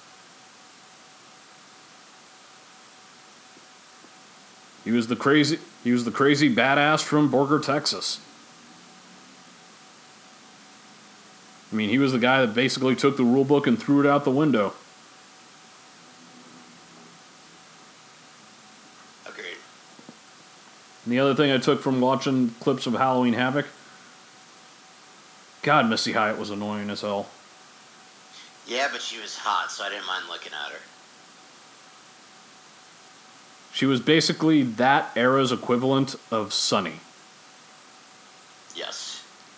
He was the crazy he was the crazy badass from Borger, Texas. I mean, he was the guy that basically took the rule book and threw it out the window. Agreed. And the other thing I took from watching clips of Halloween Havoc, God, Missy Hyatt was annoying as hell. Yeah, but she was hot, so I didn't mind looking at her. She was basically that era's equivalent of Sunny. Yes.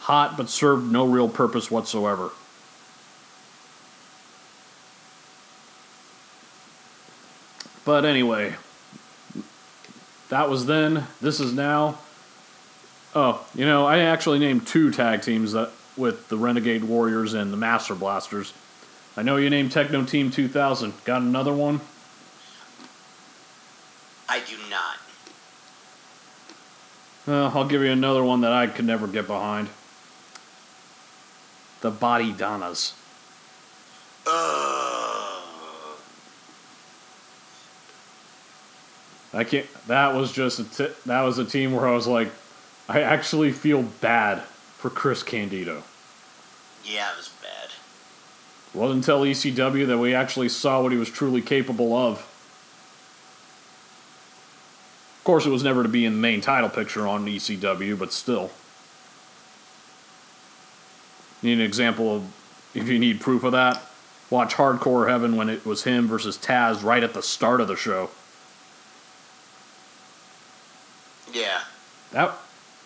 Hot, but served no real purpose whatsoever. But anyway, that was then. This is now. Oh, you know, I actually named two tag teams that with the Renegade Warriors and the Master Blasters. I know you named Techno Team 2000. Got another one? I do not. Uh, I'll give you another one that I could never get behind. The Body Donnas. Ugh. I can't. That was just a t- that was a team where I was like, I actually feel bad for Chris Candido. Yeah, it was bad. It wasn't until ECW that we actually saw what he was truly capable of. Of course, it was never to be in the main title picture on ECW, but still. Need an example of, if you need proof of that, watch Hardcore Heaven when it was him versus Taz right at the start of the show. Yeah. That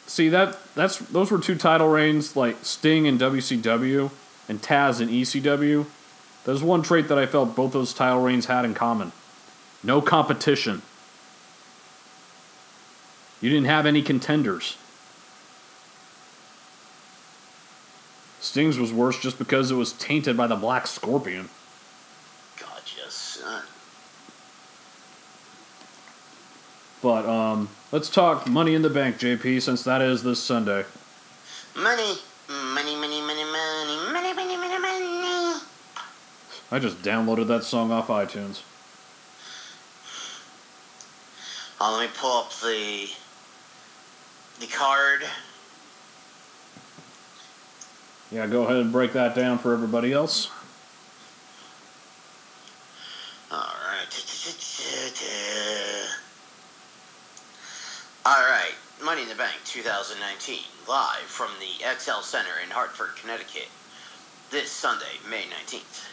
see that that's those were two title reigns like Sting in WCW and Taz in ECW. There's one trait that I felt both those title reigns had in common. No competition. You didn't have any contenders. Sting's was worse just because it was tainted by the Black Scorpion. Gotcha, son. But um, let's talk Money in the Bank, JP, since that is this Sunday. Money, money, money, money, money, money, money, money, money. I just downloaded that song off iTunes. Uh, let me pull up the the card. Yeah, go ahead and break that down for everybody else. All right. All right. Money in the Bank 2019, live from the XL Center in Hartford, Connecticut, this Sunday, May 19th.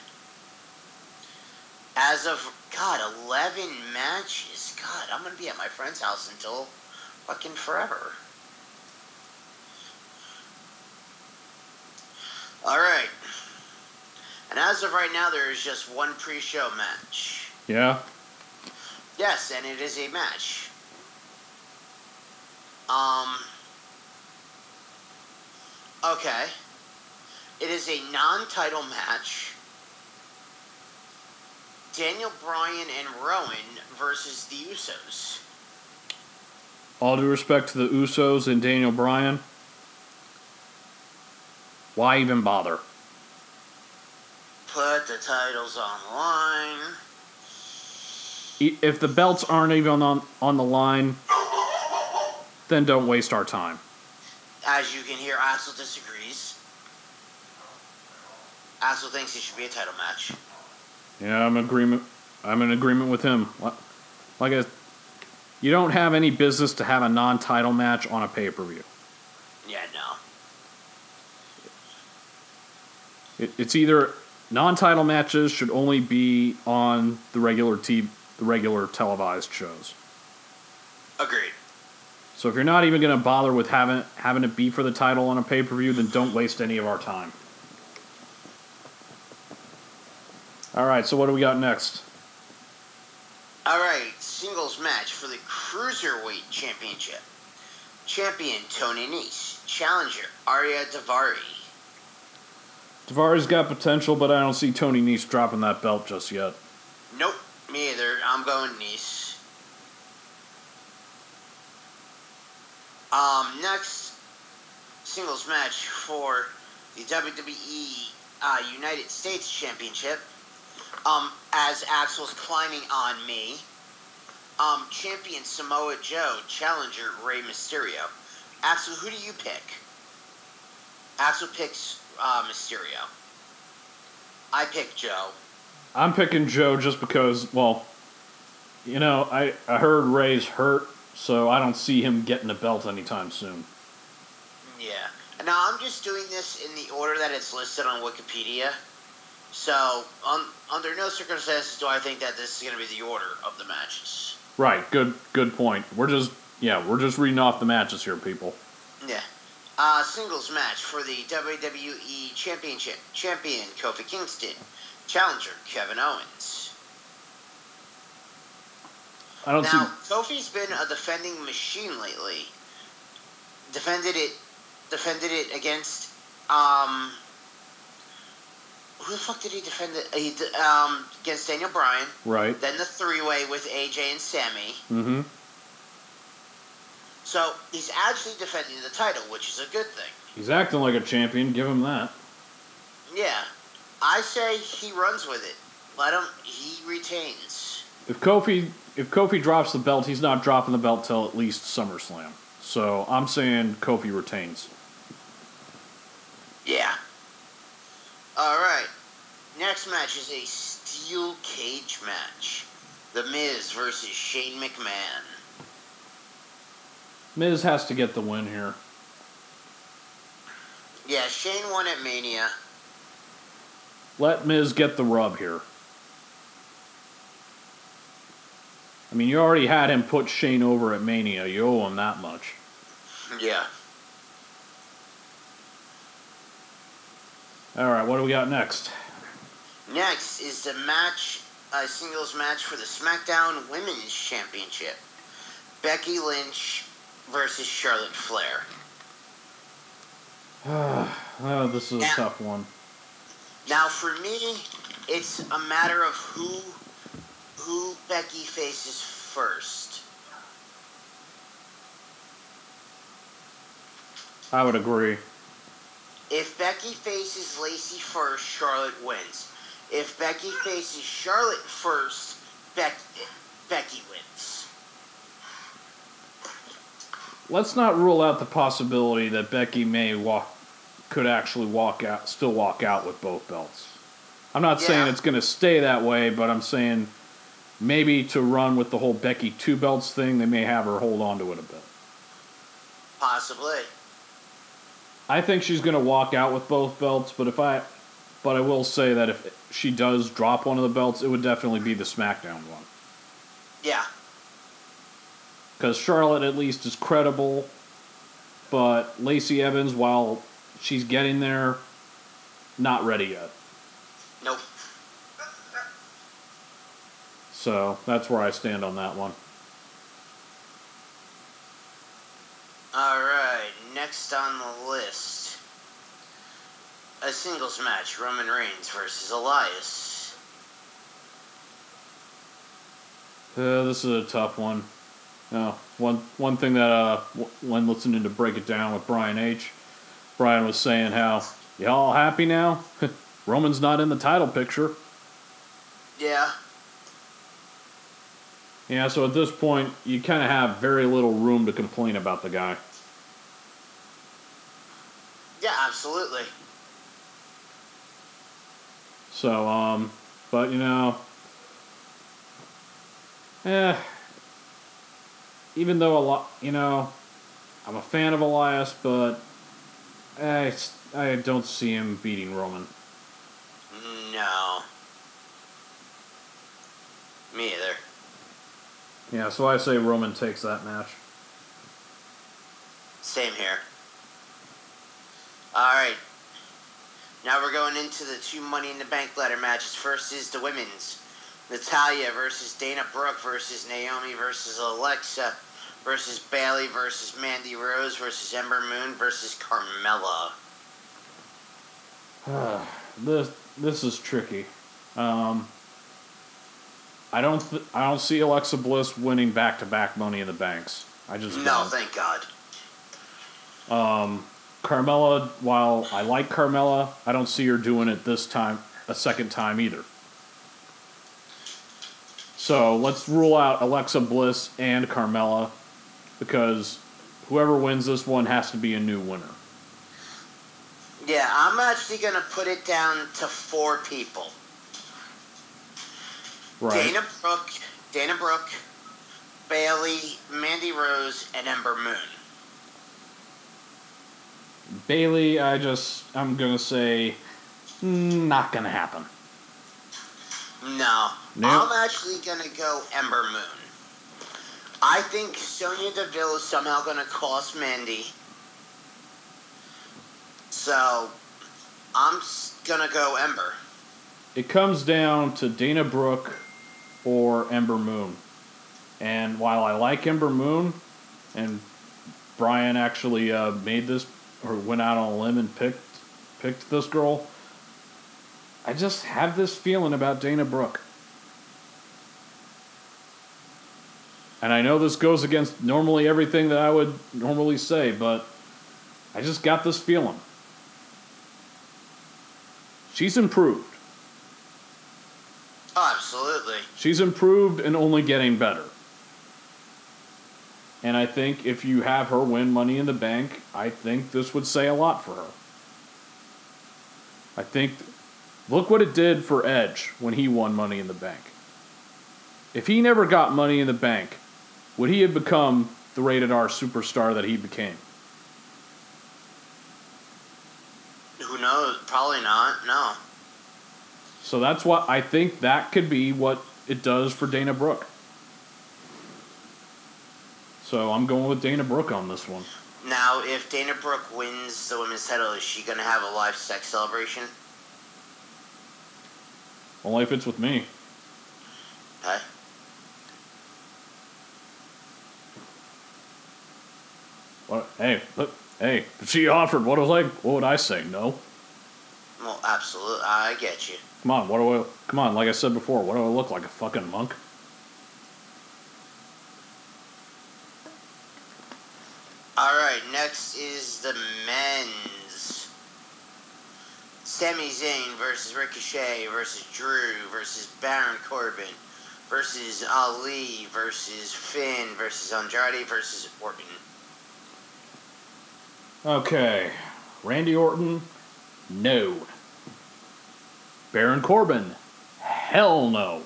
As of, God, 11 matches. God, I'm going to be at my friend's house until fucking forever. All right. And as of right now, there is just one pre show match. Yeah? Yes, and it is a match. Um. Okay. It is a non title match. Daniel Bryan and Rowan versus the Usos. All due respect to the Usos and Daniel Bryan. Why even bother? Put the titles on line. E- If the belts aren't even on, on the line, then don't waste our time. As you can hear, Axel disagrees. Axel thinks it should be a title match. Yeah, I'm in agreement. I'm in agreement with him. Like I, you don't have any business to have a non-title match on a pay-per-view. Yeah, no. It, it's either non-title matches should only be on the regular t- the regular televised shows. Agreed. So if you're not even going to bother with having having it be for the title on a pay-per-view, then don't waste any of our time. All right, so what do we got next? All right, singles match for the Cruiserweight Championship. Champion Tony Nese. Challenger Ariya Daivari. Tavares got potential, but I don't see Tony Nese dropping that belt just yet. Nope, me either. I'm going Nese. Um, next singles match for the WWE uh, United States Championship. Um, as Axel's climbing on me. Um, champion Samoa Joe, challenger Rey Mysterio. Axel, who do you pick? Axel picks uh, Mysterio. I pick Joe. I'm picking Joe just because, well, you know, I, I heard Rey's hurt, so I don't see him getting a belt anytime soon. Yeah. Now I'm just doing this in the order that it's listed on Wikipedia. So, un, under no circumstances do I think that this is going to be the order of the matches. Right, good good point. We're just yeah, we're just reading off the matches here, people. Yeah. Uh, singles match for the WWE Championship. Champion Kofi Kingston. Challenger Kevin Owens. I don't Now, see Kofi's been a defending machine lately. Defended it, defended it against, um, who the fuck did he defend it? He, um, against Daniel Bryan. right. Then the three-way with AJ and Sammy. Mm-hmm. So he's actually defending the title, which is a good thing. He's acting like a champion. Give him that. Yeah, I say he runs with it. Let him. He retains. If Kofi if Kofi drops the belt, he's not dropping the belt till at least SummerSlam. So I'm saying Kofi retains. Yeah. All right. Next match is a steel cage match. The Miz versus Shane McMahon. Miz has to get the win here. Yeah, Shane won at Mania. Let Miz get the rub here. I mean, you already had him put Shane over at Mania. You owe him that much. Yeah. All right, what do we got next? Next is the match, a singles match for the SmackDown Women's Championship. Becky Lynch versus Charlotte Flair. Oh, this is a tough one. Now, for me, it's a matter of who who Becky faces first. I would agree. If Becky faces Lacey first, Charlotte wins. If Becky faces Charlotte first, Beck, Becky wins. Let's not rule out the possibility that Becky may walk, could actually walk out, still walk out with both belts. I'm not saying it's going to stay that way, but I'm saying maybe to run with the whole Becky two belts thing, they may have her hold on to it a bit. Possibly. I think she's going to walk out with both belts, but if I, but I will say that if she does drop one of the belts, it would definitely be the SmackDown one. Yeah. Because Charlotte at least is credible, but Lacey Evans, while she's getting there, not ready yet. Nope. So that's where I stand on that one. All right. Next on the list, a singles match: Roman Reigns versus Elias. Uh, this is a tough one. No, one one thing that uh, when listening to break it down with Brian H, Brian was saying how y'all happy now? Roman's not in the title picture. Yeah. Yeah, so at this point, you kind of have very little room to complain about the guy. Yeah. Absolutely. So, um, but you know, eh, even though a lot, you know, I'm a fan of Elias, but I, I don't see him beating Roman. No. Me either. Yeah, so I say Roman takes that match. Same here. All right. Now we're going into the two Money in the Bank ladder matches. First is the women's. Natalya versus Dana Brooke versus Naomi versus Alexa versus Bayley versus Mandy Rose versus Ember Moon versus Carmella. This this is tricky. Um, I don't th- I don't see Alexa Bliss winning back to back Money in the Banks. I just No, don't. thank God. Carmella, while I like Carmella, I don't see her doing it this time, a second time either. So let's rule out Alexa Bliss and Carmella because whoever wins this one has to be a new winner. Yeah, I'm actually going to put it down to four people. Right. Dana Brooke, Dana Brooke, Bayley, Mandy Rose, and Ember Moon. Bayley, I just, I'm going to say, not going to happen. No, No. I'm actually gonna go Ember Moon. I think Sonya Deville is somehow gonna cost Mandy. So, I'm gonna go Ember. It comes down to Dana Brooke or Ember Moon. And while I like Ember Moon, and Brian actually uh, made this or went out on a limb and picked picked this girl, I just have this feeling about Dana Brooke. And I know this goes against normally everything that I would normally say, but I just got this feeling. She's improved. Oh, absolutely. She's improved and only getting better. And I think if you have her win Money in the Bank, I think this would say a lot for her. I think Look what it did for Edge when he won Money in the Bank. If he never got Money in the Bank, would he have become the rated R superstar that he became? Who knows? Probably not. No. So that's what I think that could be what it does for Dana Brooke. So I'm going with Dana Brooke on this one. Now, if Dana Brooke wins the women's title, is she gonna have a live sex celebration? Only if it's with me. Okay. What? Hey, look, hey, if she offered, what was like? What would I say? No. Well, absolutely. I get you. Come on, what do I? Come on, like I said before, what do I look like? A fucking monk? All right. Next is the men's. Sami Zayn versus Ricochet versus Drew versus Baron Corbin versus Ali versus Finn versus Andrade versus Orton. Okay. Randy Orton, no. Baron Corbin, hell no.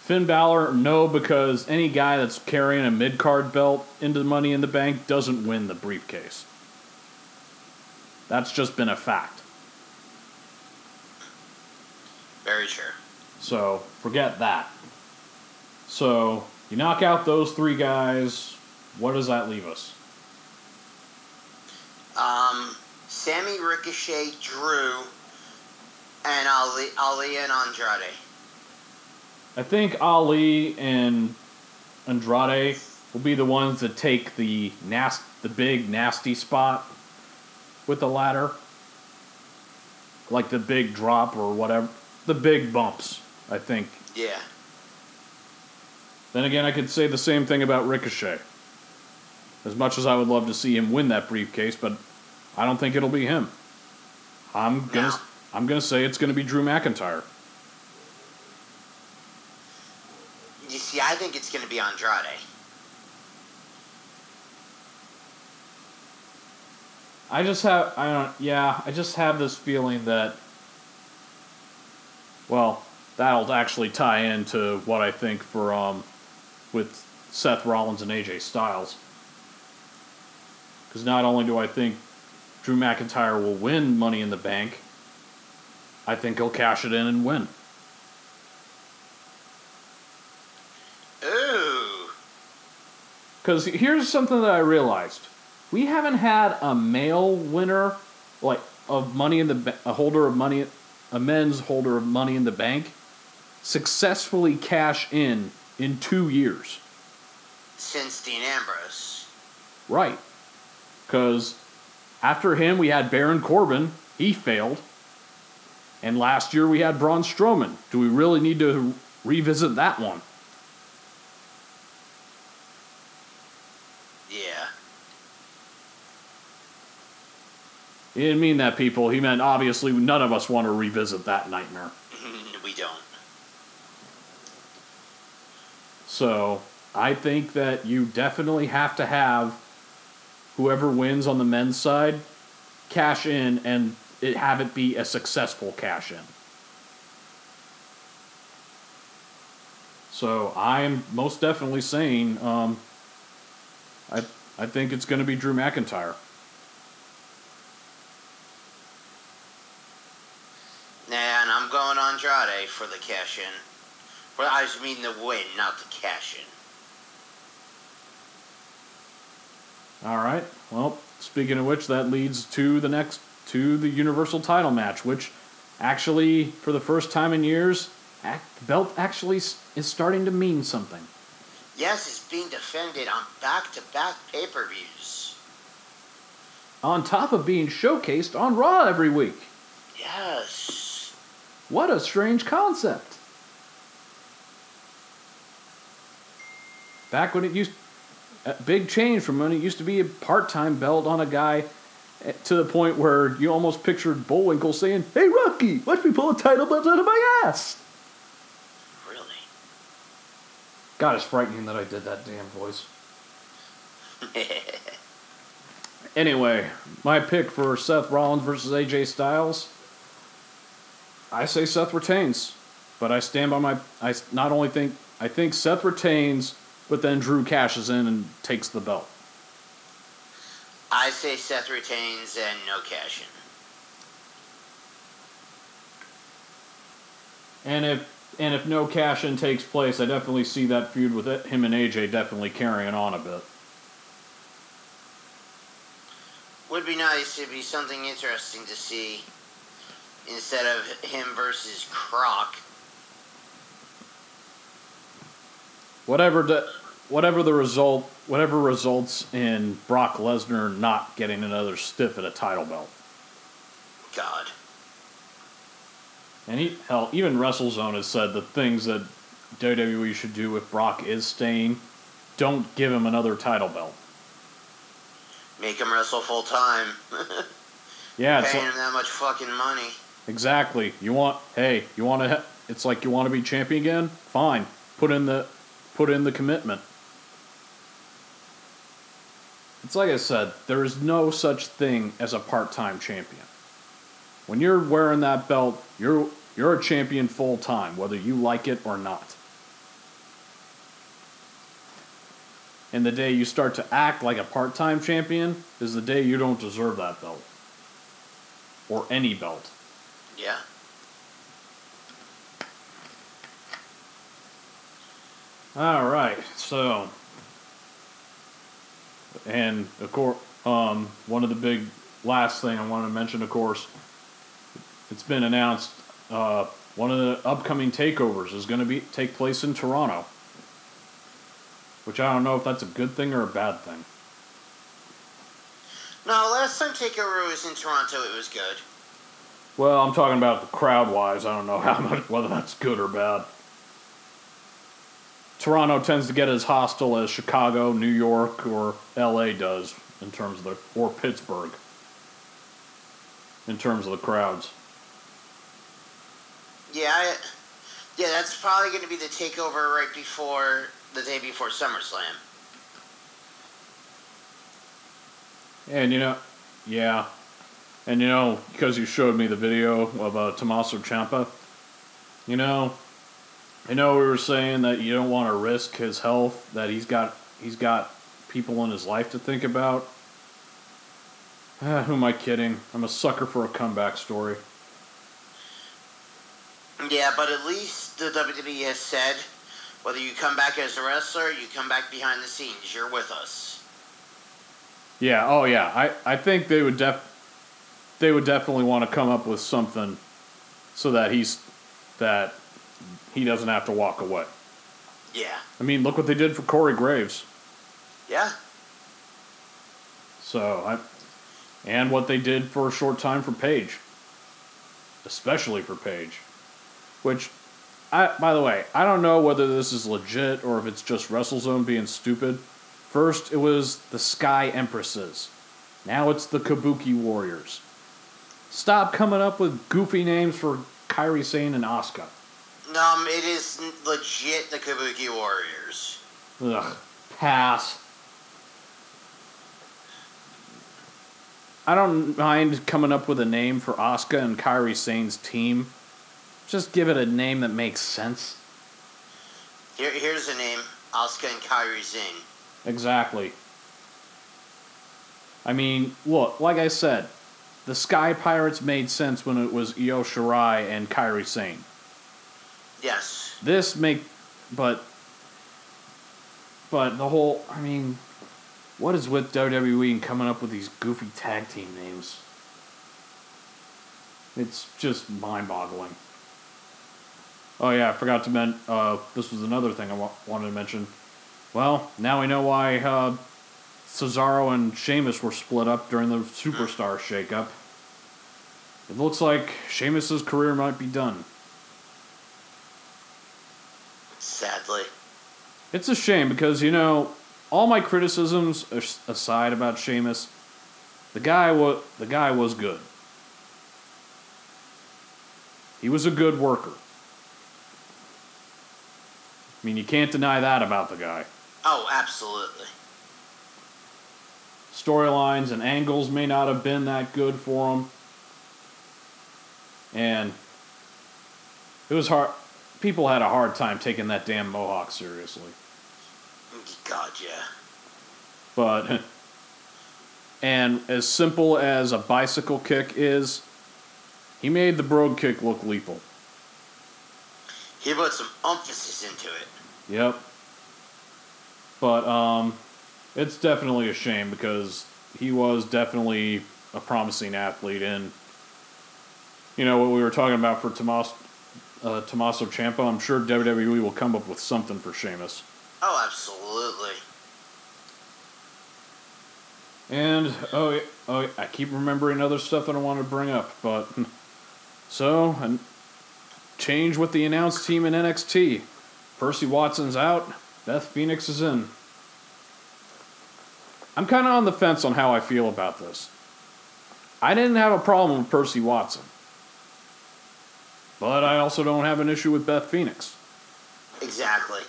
Finn Balor, no, because any guy that's carrying a mid card belt into the Money in the Bank doesn't win the briefcase. That's just been a fact. Very true. So forget that. So you knock out those three guys, what does that leave us? Um, Sami Ricochet, Drew, and Ali, Ali and Andrade. I think Ali and Andrade will be the ones that take the nast the big nasty spot with the ladder. Like the big drop or whatever. The big bumps, I think. Yeah. Then again, I could say the same thing about Ricochet. As much as I would love to see him win that briefcase, but I don't think it'll be him. I'm gonna No. I'm gonna say it's gonna be Drew McIntyre. You see, I think it's going to be Andrade. I just have I don't yeah, I just have this feeling that well, that'll actually tie into what I think for um with Seth Rollins and AJ Styles. Cuz not only do I think Drew McIntyre will win Money in the Bank, I think he'll cash it in and win. Ooh. Cuz here's something that I realized. We haven't had a male winner like of money in the ba- a holder of money a men's holder of money in the bank successfully cash in in 2 years. Since Dean Ambrose. Right. Cuz after him we had Baron Corbin, he failed. And last year we had Braun Strowman. Do we really need to revisit that one? Yeah. He didn't mean that, people. He meant obviously none of us want to revisit that nightmare. we don't. So I think that you definitely have to have whoever wins on the men's side cash in and it have it be a successful cash in. So I am most definitely saying um, I I think it's going to be Drew McIntyre. And I'm going Andrade for the cash in. Well, I just mean the win, not the cash in. All right. Well, speaking of which, that leads to the next to the Universal Title match, which actually, for the first time in years, ac- the belt actually is starting to mean something. Yes, it's being defended on back to back pay per views. On top of being showcased on Raw every week. Yes. What a strange concept. Back when it used a big change from when it used to be a part-time belt on a guy eh, to the point where you almost pictured Bullwinkle saying, "Hey Rocky, watch me pull a title belt out of my ass." Really? God, it's frightening that I did that damn voice. Anyway, my pick for Seth Rollins versus AJ Styles. I say Seth retains, but I stand by my. I not only think I think Seth retains, but then Drew cashes in and takes the belt. I say Seth retains and no cash in. And if and if no cash in takes place, I definitely see that feud with it, him and AJ definitely carrying on a bit. Would be nice. It'd be something interesting to see instead of him versus Brock. Whatever the whatever the result, whatever results in Brock Lesnar not getting another stiff at a title belt. God. And he, hell, even WrestleZone has said the things that WWE should do if Brock is staying, don't give him another title belt. Make him wrestle full time. Yeah, Paying like, him that much fucking money. exactly. You want, hey, you want to? It's like you want to be champion again. Fine, put in the, put in the commitment. It's like I said, there is no such thing as a part-time champion. When you're wearing that belt, you're you're a champion full time, whether you like it or not. And the day you start to act like a part time champion is the day you don't deserve that belt. Or any belt. Yeah. All right, so, and of course, um, one of the big last thing I wanted to mention, of course, it's been announced. Uh, one of the upcoming takeovers is going to be take place in Toronto, which I don't know if that's a good thing or a bad thing. No, last time Takeover was in Toronto, it was good. Well, I'm talking about the crowd wise. I don't know how much whether that's good or bad. Toronto tends to get as hostile as Chicago, New York, or L.A. does in terms of the or Pittsburgh in terms of the crowds. Yeah, I, yeah, that's probably going to be the takeover right before the day before SummerSlam. And you know, yeah, and you know because you showed me the video of uh, Tommaso Ciampa, you know, I know we were saying that you don't want to risk his health, that he's got he's got people in his life to think about. Ah, who am I kidding? I'm a sucker for a comeback story. Yeah, but at least the WWE has said whether you come back as a wrestler, you come back behind the scenes, you're with us. Yeah, oh yeah. I, I think they would def they would definitely want to come up with something so that he's that he doesn't have to walk away. Yeah. I mean, look what they did for Corey Graves. Yeah. So I, and what they did for a short time for Paige, especially for Paige, which, I by the way, I don't know whether this is legit or if it's just WrestleZone being stupid. First, it was the Sky Empresses. Now it's the Kabuki Warriors. Stop coming up with goofy names for Kairi Sane and Asuka. Um, it is legit the Kabuki Warriors. Ugh, pass. I don't mind coming up with a name for Asuka and Kairi Sane's team. Just give it a name that makes sense. Here, here's a name: Asuka and Kairi Sane. Exactly. I mean, look, like I said, the Sky Pirates made sense when it was Io Shirai and Kairi Sane. Yes. This make, but, but the whole, I mean, what is with WWE and coming up with these goofy tag team names? It's just mind-boggling. Oh yeah, I forgot to mention. Uh, this was another thing I wa- wanted to mention. Well, now we know why uh, Cesaro and Sheamus were split up during the Superstar shakeup. It looks like Sheamus's career might be done. Sadly. It's a shame because you know all my criticisms aside about Sheamus, the guy was the guy was good. He was a good worker. I mean, you can't deny that about the guy. Oh, absolutely. storylines and angles may not have been that good for him. And it was hard. People had a hard time taking that damn mohawk seriously. God, yeah. But, and as simple as a bicycle kick is, he made the brogue kick look lethal. He put some emphasis into it. Yep. But um, it's definitely a shame because he was definitely a promising athlete, and you know what we were talking about for Tomas, uh, Tommaso Ciampa. I'm sure WWE will come up with something for Sheamus. Oh, absolutely. And oh, yeah- oh, yeah, I keep remembering other stuff that I want to bring up, but so and change with the announced team in NXT. Percy Watson's out. Beth Phoenix is in. I'm kind of on the fence on how I feel about this. I didn't have a problem with Percy Watson, but I also don't have an issue with Beth Phoenix. Exactly.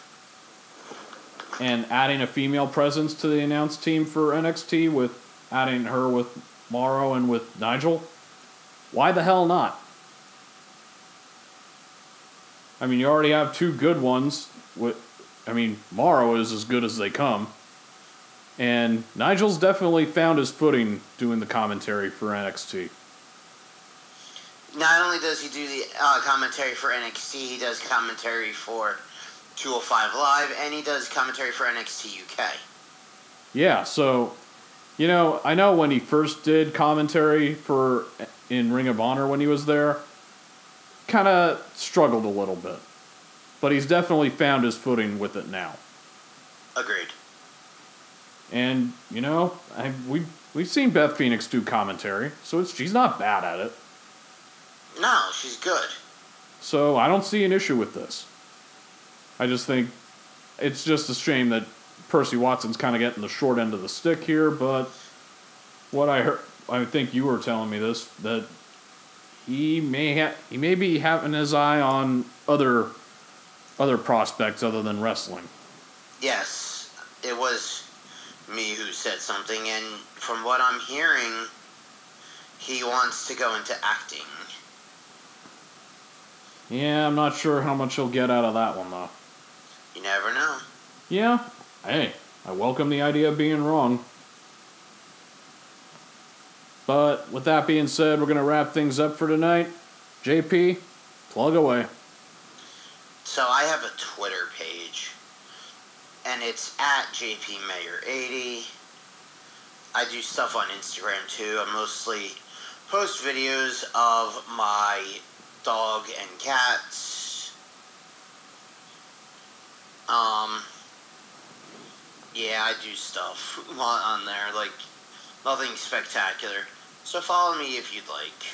and adding a female presence to the announced team for NXT with adding her with Mauro and with Nigel. Why the hell not? I mean, you already have two good ones. With, I mean, Mauro is as good as they come. And Nigel's definitely found his footing doing the commentary for NXT. Not only does he do the uh, commentary for NXT, he does commentary for 205 Live, and he does commentary for NXT UK. Yeah, so you know, I know when he first did commentary for in Ring of Honor when he was there, kind of struggled a little bit. But he's definitely found his footing with it now. Agreed. And you know, I, we we've seen Beth Phoenix do commentary, so it's she's not bad at it. No, she's good. So I don't see an issue with this. I just think it's just a shame that Percy Watson's kind of getting the short end of the stick here. But what I heard, I think you were telling me this that he may ha- he may be having his eye on other other prospects other than wrestling. Yes, it was me who said something, and from what I'm hearing, he wants to go into acting. Yeah, I'm not sure how much he'll get out of that one though. You never know. Yeah, hey, I welcome the idea of being wrong. But with that being said, we're going to wrap things up for tonight. JP, plug away. So I have a Twitter page, and it's at JPMayor80. I do stuff on Instagram too. I mostly post videos of my dog and cats. Um, yeah, I do stuff on- there, like nothing spectacular. So follow me if you'd like.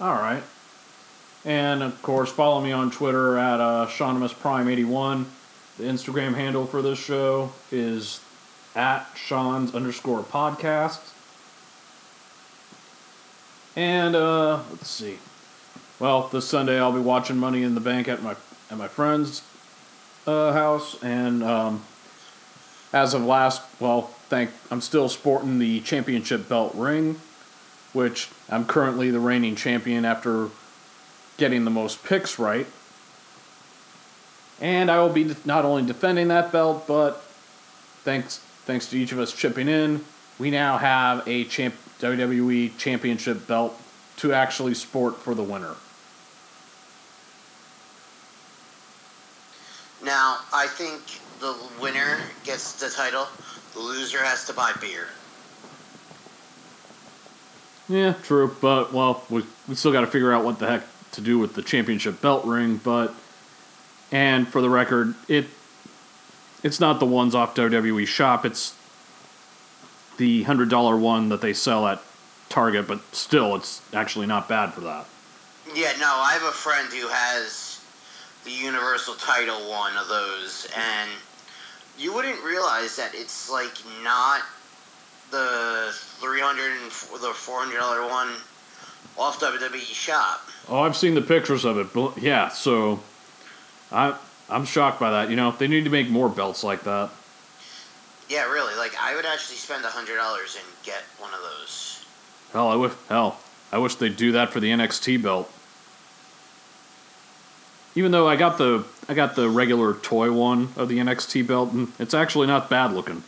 All right. And of course, follow me on Twitter at uh, Shaunimus Prime81. The Instagram handle for this show is at Sean's underscore podcast. And uh, let's see. Well, this Sunday I'll be watching Money in the Bank at my at my friend's uh, house, and um, as of last, well, thank I'm still sporting the championship belt ring, which I'm currently the reigning champion after getting the most picks right. And I will be not only defending that belt, but thanks thanks to each of us chipping in, we now have a champ, WWE championship belt to actually sport for the winner. Now, I think the winner gets the title. The loser has to buy beer. Yeah, true, but well, we we still got to figure out what the heck to do with the championship belt ring, but and for the record, it it's not the ones off WWE shop, it's the $100 one that they sell at Target, but still it's actually not bad for that. Yeah, no, I have a friend who has the Universal title one of those, and you wouldn't realize that it's like not the three hundred and the four hundred dollar one off WWE shop. Oh, I've seen the pictures of it. But yeah, so I I'm shocked by that. You know, they need to make more belts like that. Yeah, really. Like I would actually spend a hundred dollars and get one of those. Hell, I wish. Hell, I wish they'd do that for the NXT belt. Even though I got the I got the regular toy one of the NXT belt, and it's actually not bad looking.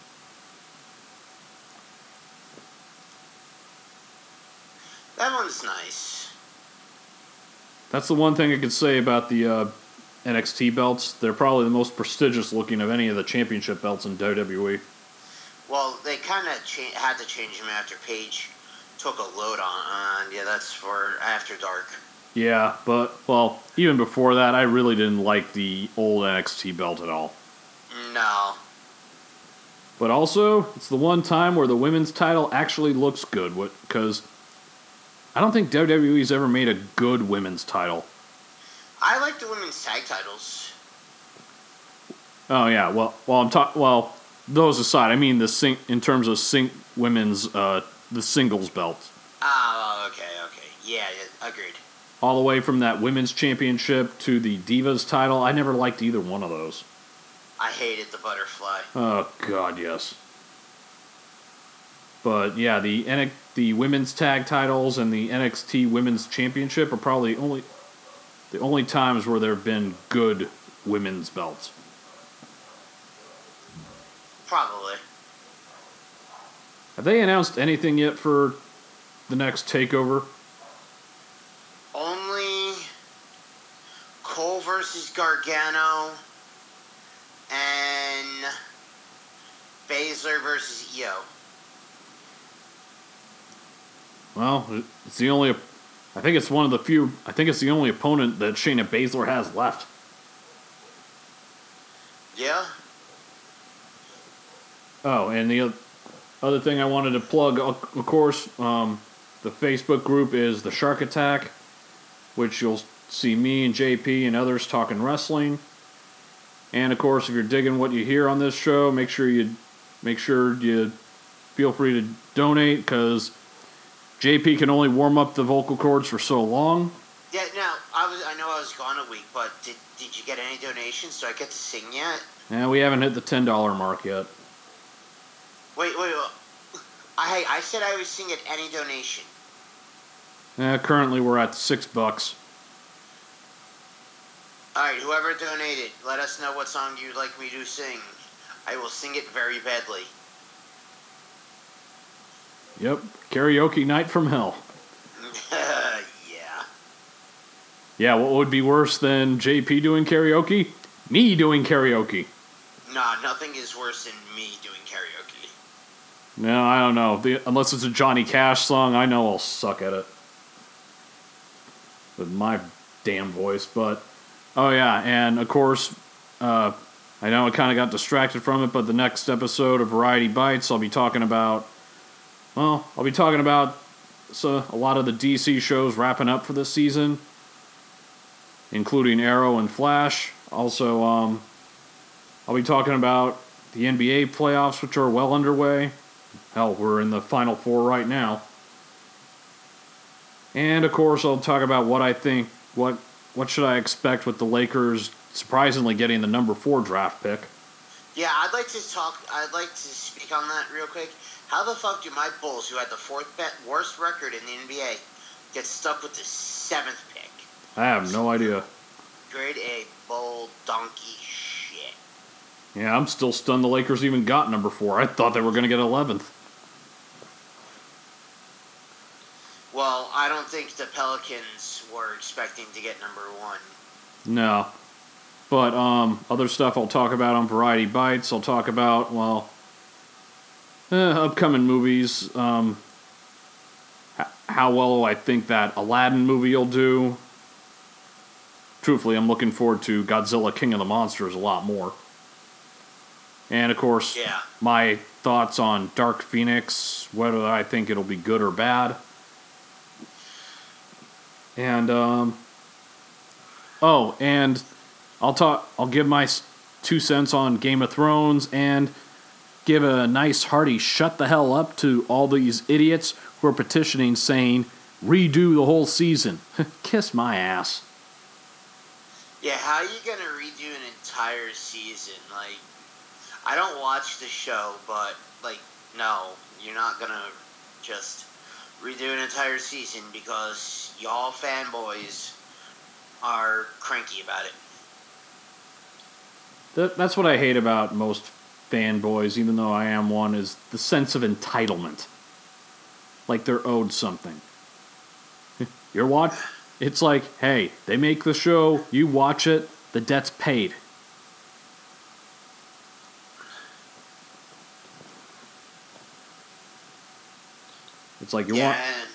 That one's nice. That's the one thing I could say about the uh, NXT belts. They're probably the most prestigious looking of any of the championship belts in WWE. Well, they kind of cha- had to change them after Paige took a load on. on yeah, that's for After Dark. Yeah, but well, even before that, I really didn't like the old NXT belt at all. No. But also, it's the one time where the women's title actually looks good, because I don't think WWE's ever made a good women's title. I like the women's tag titles. Oh yeah, well, well, I'm talking. Well, those aside, I mean the sing in terms of sing women's uh, the singles belt, Oh, okay, okay. Yeah, yeah, agreed. all the way from that women's championship to the divas title. I never liked either one of those. I hated the butterfly. Oh God, yes. But yeah, the the women's tag titles and the NXT Women's Championship are probably only the only times where there have been good women's belts. Probably. Have they announced anything yet for the next takeover? Only Cole versus Gargano and Baszler versus Io. Well, it's the only. I think it's one of the few. I think it's the only opponent that Shayna Baszler has left. Yeah? Oh, and the other thing I wanted to plug, of course, um, the Facebook group is the Shark Attack, which you'll see me and JP and others talking wrestling. And of course, if you're digging what you hear on this show, make sure you make sure you feel free to donate because JP can only warm up the vocal cords for so long. Yeah, now, I was I know I was gone a week, but did, did you get any donations? Do I get to sing yet? Yeah, we haven't hit the ten dollar mark yet. Wait, wait, wait. I, I said I would sing at any donation. Uh, currently, we're at six bucks. Alright, whoever donated, let us know what song you'd like me to sing. I will sing it very badly. Yep, karaoke night from hell. yeah. Yeah, what would be worse than JP doing karaoke? Me doing karaoke. Nah, nothing is worse than me doing karaoke. No, I don't know. The, unless it's a Johnny Cash song, I know I'll suck at it. With my damn voice, but. Oh, yeah, and of course, uh, I know I kind of got distracted from it, but the next episode of Variety Bites, I'll be talking about. Well, I'll be talking about so, a lot of the DC shows wrapping up for this season, including Arrow and Flash. Also, um, I'll be talking about the NBA playoffs, which are well underway. Hell, we're in the final four right now. And of course, I'll talk about what I think. What what should I expect with the Lakers surprisingly getting the number four draft pick? Yeah, I'd like to talk. I'd like to speak on that real quick. How the fuck do my Bulls, who had the fourth bet worst record in the NBA, get stuck with the seventh pick? I have no idea. Grade A bull donkey shit. Yeah, I'm still stunned the Lakers even got number four. I thought they were going to get 11th. Well, I don't think the Pelicans were expecting to get number one. No. But um, other stuff I'll talk about on Variety Bites. I'll talk about, well, eh, upcoming movies. Um, how well I think that Aladdin movie will do. Truthfully, I'm looking forward to Godzilla King of the Monsters a lot more. And of course, Yeah. my thoughts on Dark Phoenix, whether I think it'll be good or bad. And um, oh, and I'll talk. I'll give my two cents on Game of Thrones and give a nice hearty shut the hell up to all these idiots who are petitioning saying redo the whole season. Kiss my ass. Yeah, how are you gonna redo an entire season? Like, I don't watch the show, but like, no, you're not gonna just redo an entire season because y'all fanboys are cranky about it. That, that's what I hate about most fanboys, even though I am one, is the sense of entitlement. Like they're owed something. You're watch. It's like, hey, they make the show, you watch it, the debt's paid. It's like you yeah, want.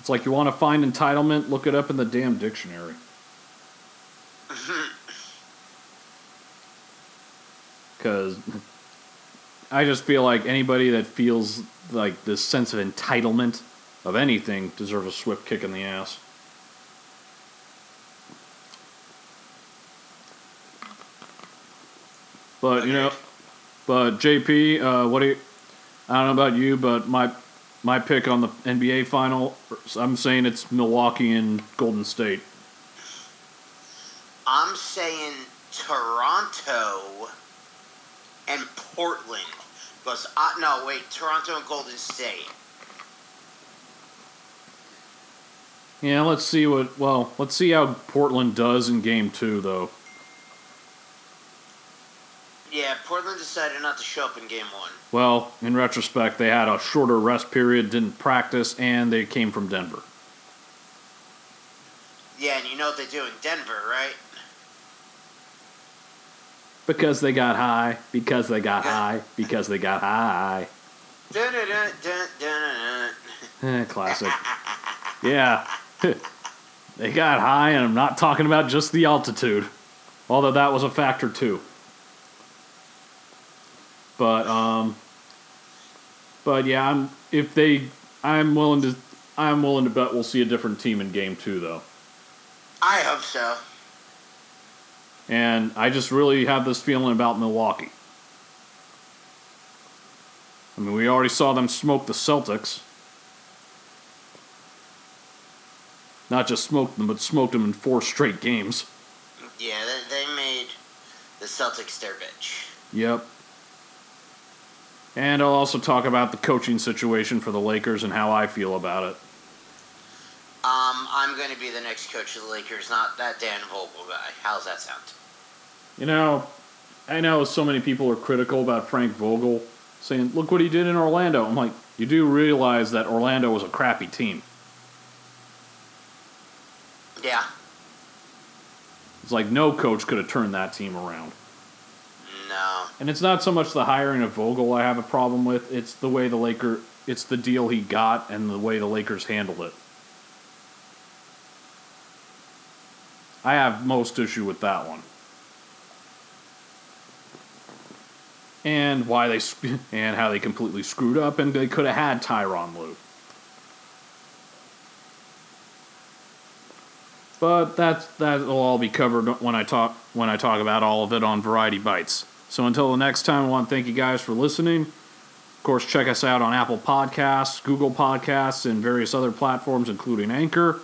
It's like you want to find entitlement. Look it up in the damn dictionary. Because I just feel like anybody that feels like this sense of entitlement of anything deserves a swift kick in the ass. But you know, but JP, uh, what do you? I don't know about you, but my my pick on the NBA final, I'm saying it's Milwaukee and Golden State. I'm saying Toronto and Portland. Because, uh, no, wait, Toronto and Golden State. Yeah, let's see what. Well, let's see how Portland does in Game Two, though. Yeah, Portland decided not to show up in game one. Well, in retrospect, they had a shorter rest period, didn't practice, and they came from Denver. Yeah, and you know what they do in Denver, right? Because they got high, because they got high, because they got high. Dun, dun, dun. Eh, classic. Yeah. they got high, and I'm not talking about just the altitude, although that was a factor too. But um, but yeah, I'm if they, I'm willing to, I'm willing to bet we'll see a different team in game two though. I hope so. And I just really have this feeling about Milwaukee. I mean, we already saw them smoke the Celtics. Not just smoked them, but smoked them in four straight games. Yeah, they, they made the Celtics their bitch. Yep. And I'll also talk about the coaching situation for the Lakers and how I feel about it. Um, I'm going to be the next coach of the Lakers, not that Dan Vogel guy. How's that sound? You know, I know so many people are critical about Frank Vogel, saying, look what he did in Orlando. I'm like, you do realize that Orlando was a crappy team. Yeah. It's like no coach could have turned that team around. No. And it's not so much the hiring of Vogel I have a problem with, it's the way the Laker it's the deal he got and the way the Lakers handled it. I have most issue with that one. And why they and how they completely screwed up and they could have had Tyronn Lue. But that's that'll all be covered when I talk when I talk about all of it on Variety Bites. So until the next time, I want to thank you guys for listening. Of course, check us out on Apple Podcasts, Google Podcasts, and various other platforms, including Anchor.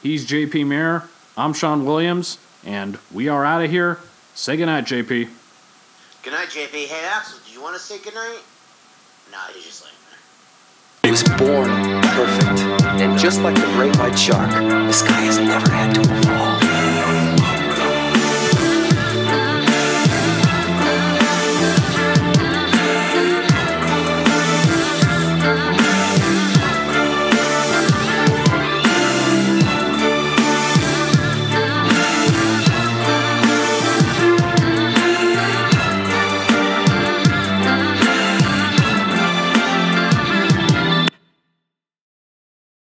He's JP Mayer. I'm Sean Williams, and we are out of here. Say goodnight, JP. Goodnight, JP. Hey, Axel, do you want to say goodnight? Nah, he's just like. He was born perfect. And just like the great white shark, this guy has never had to evolve.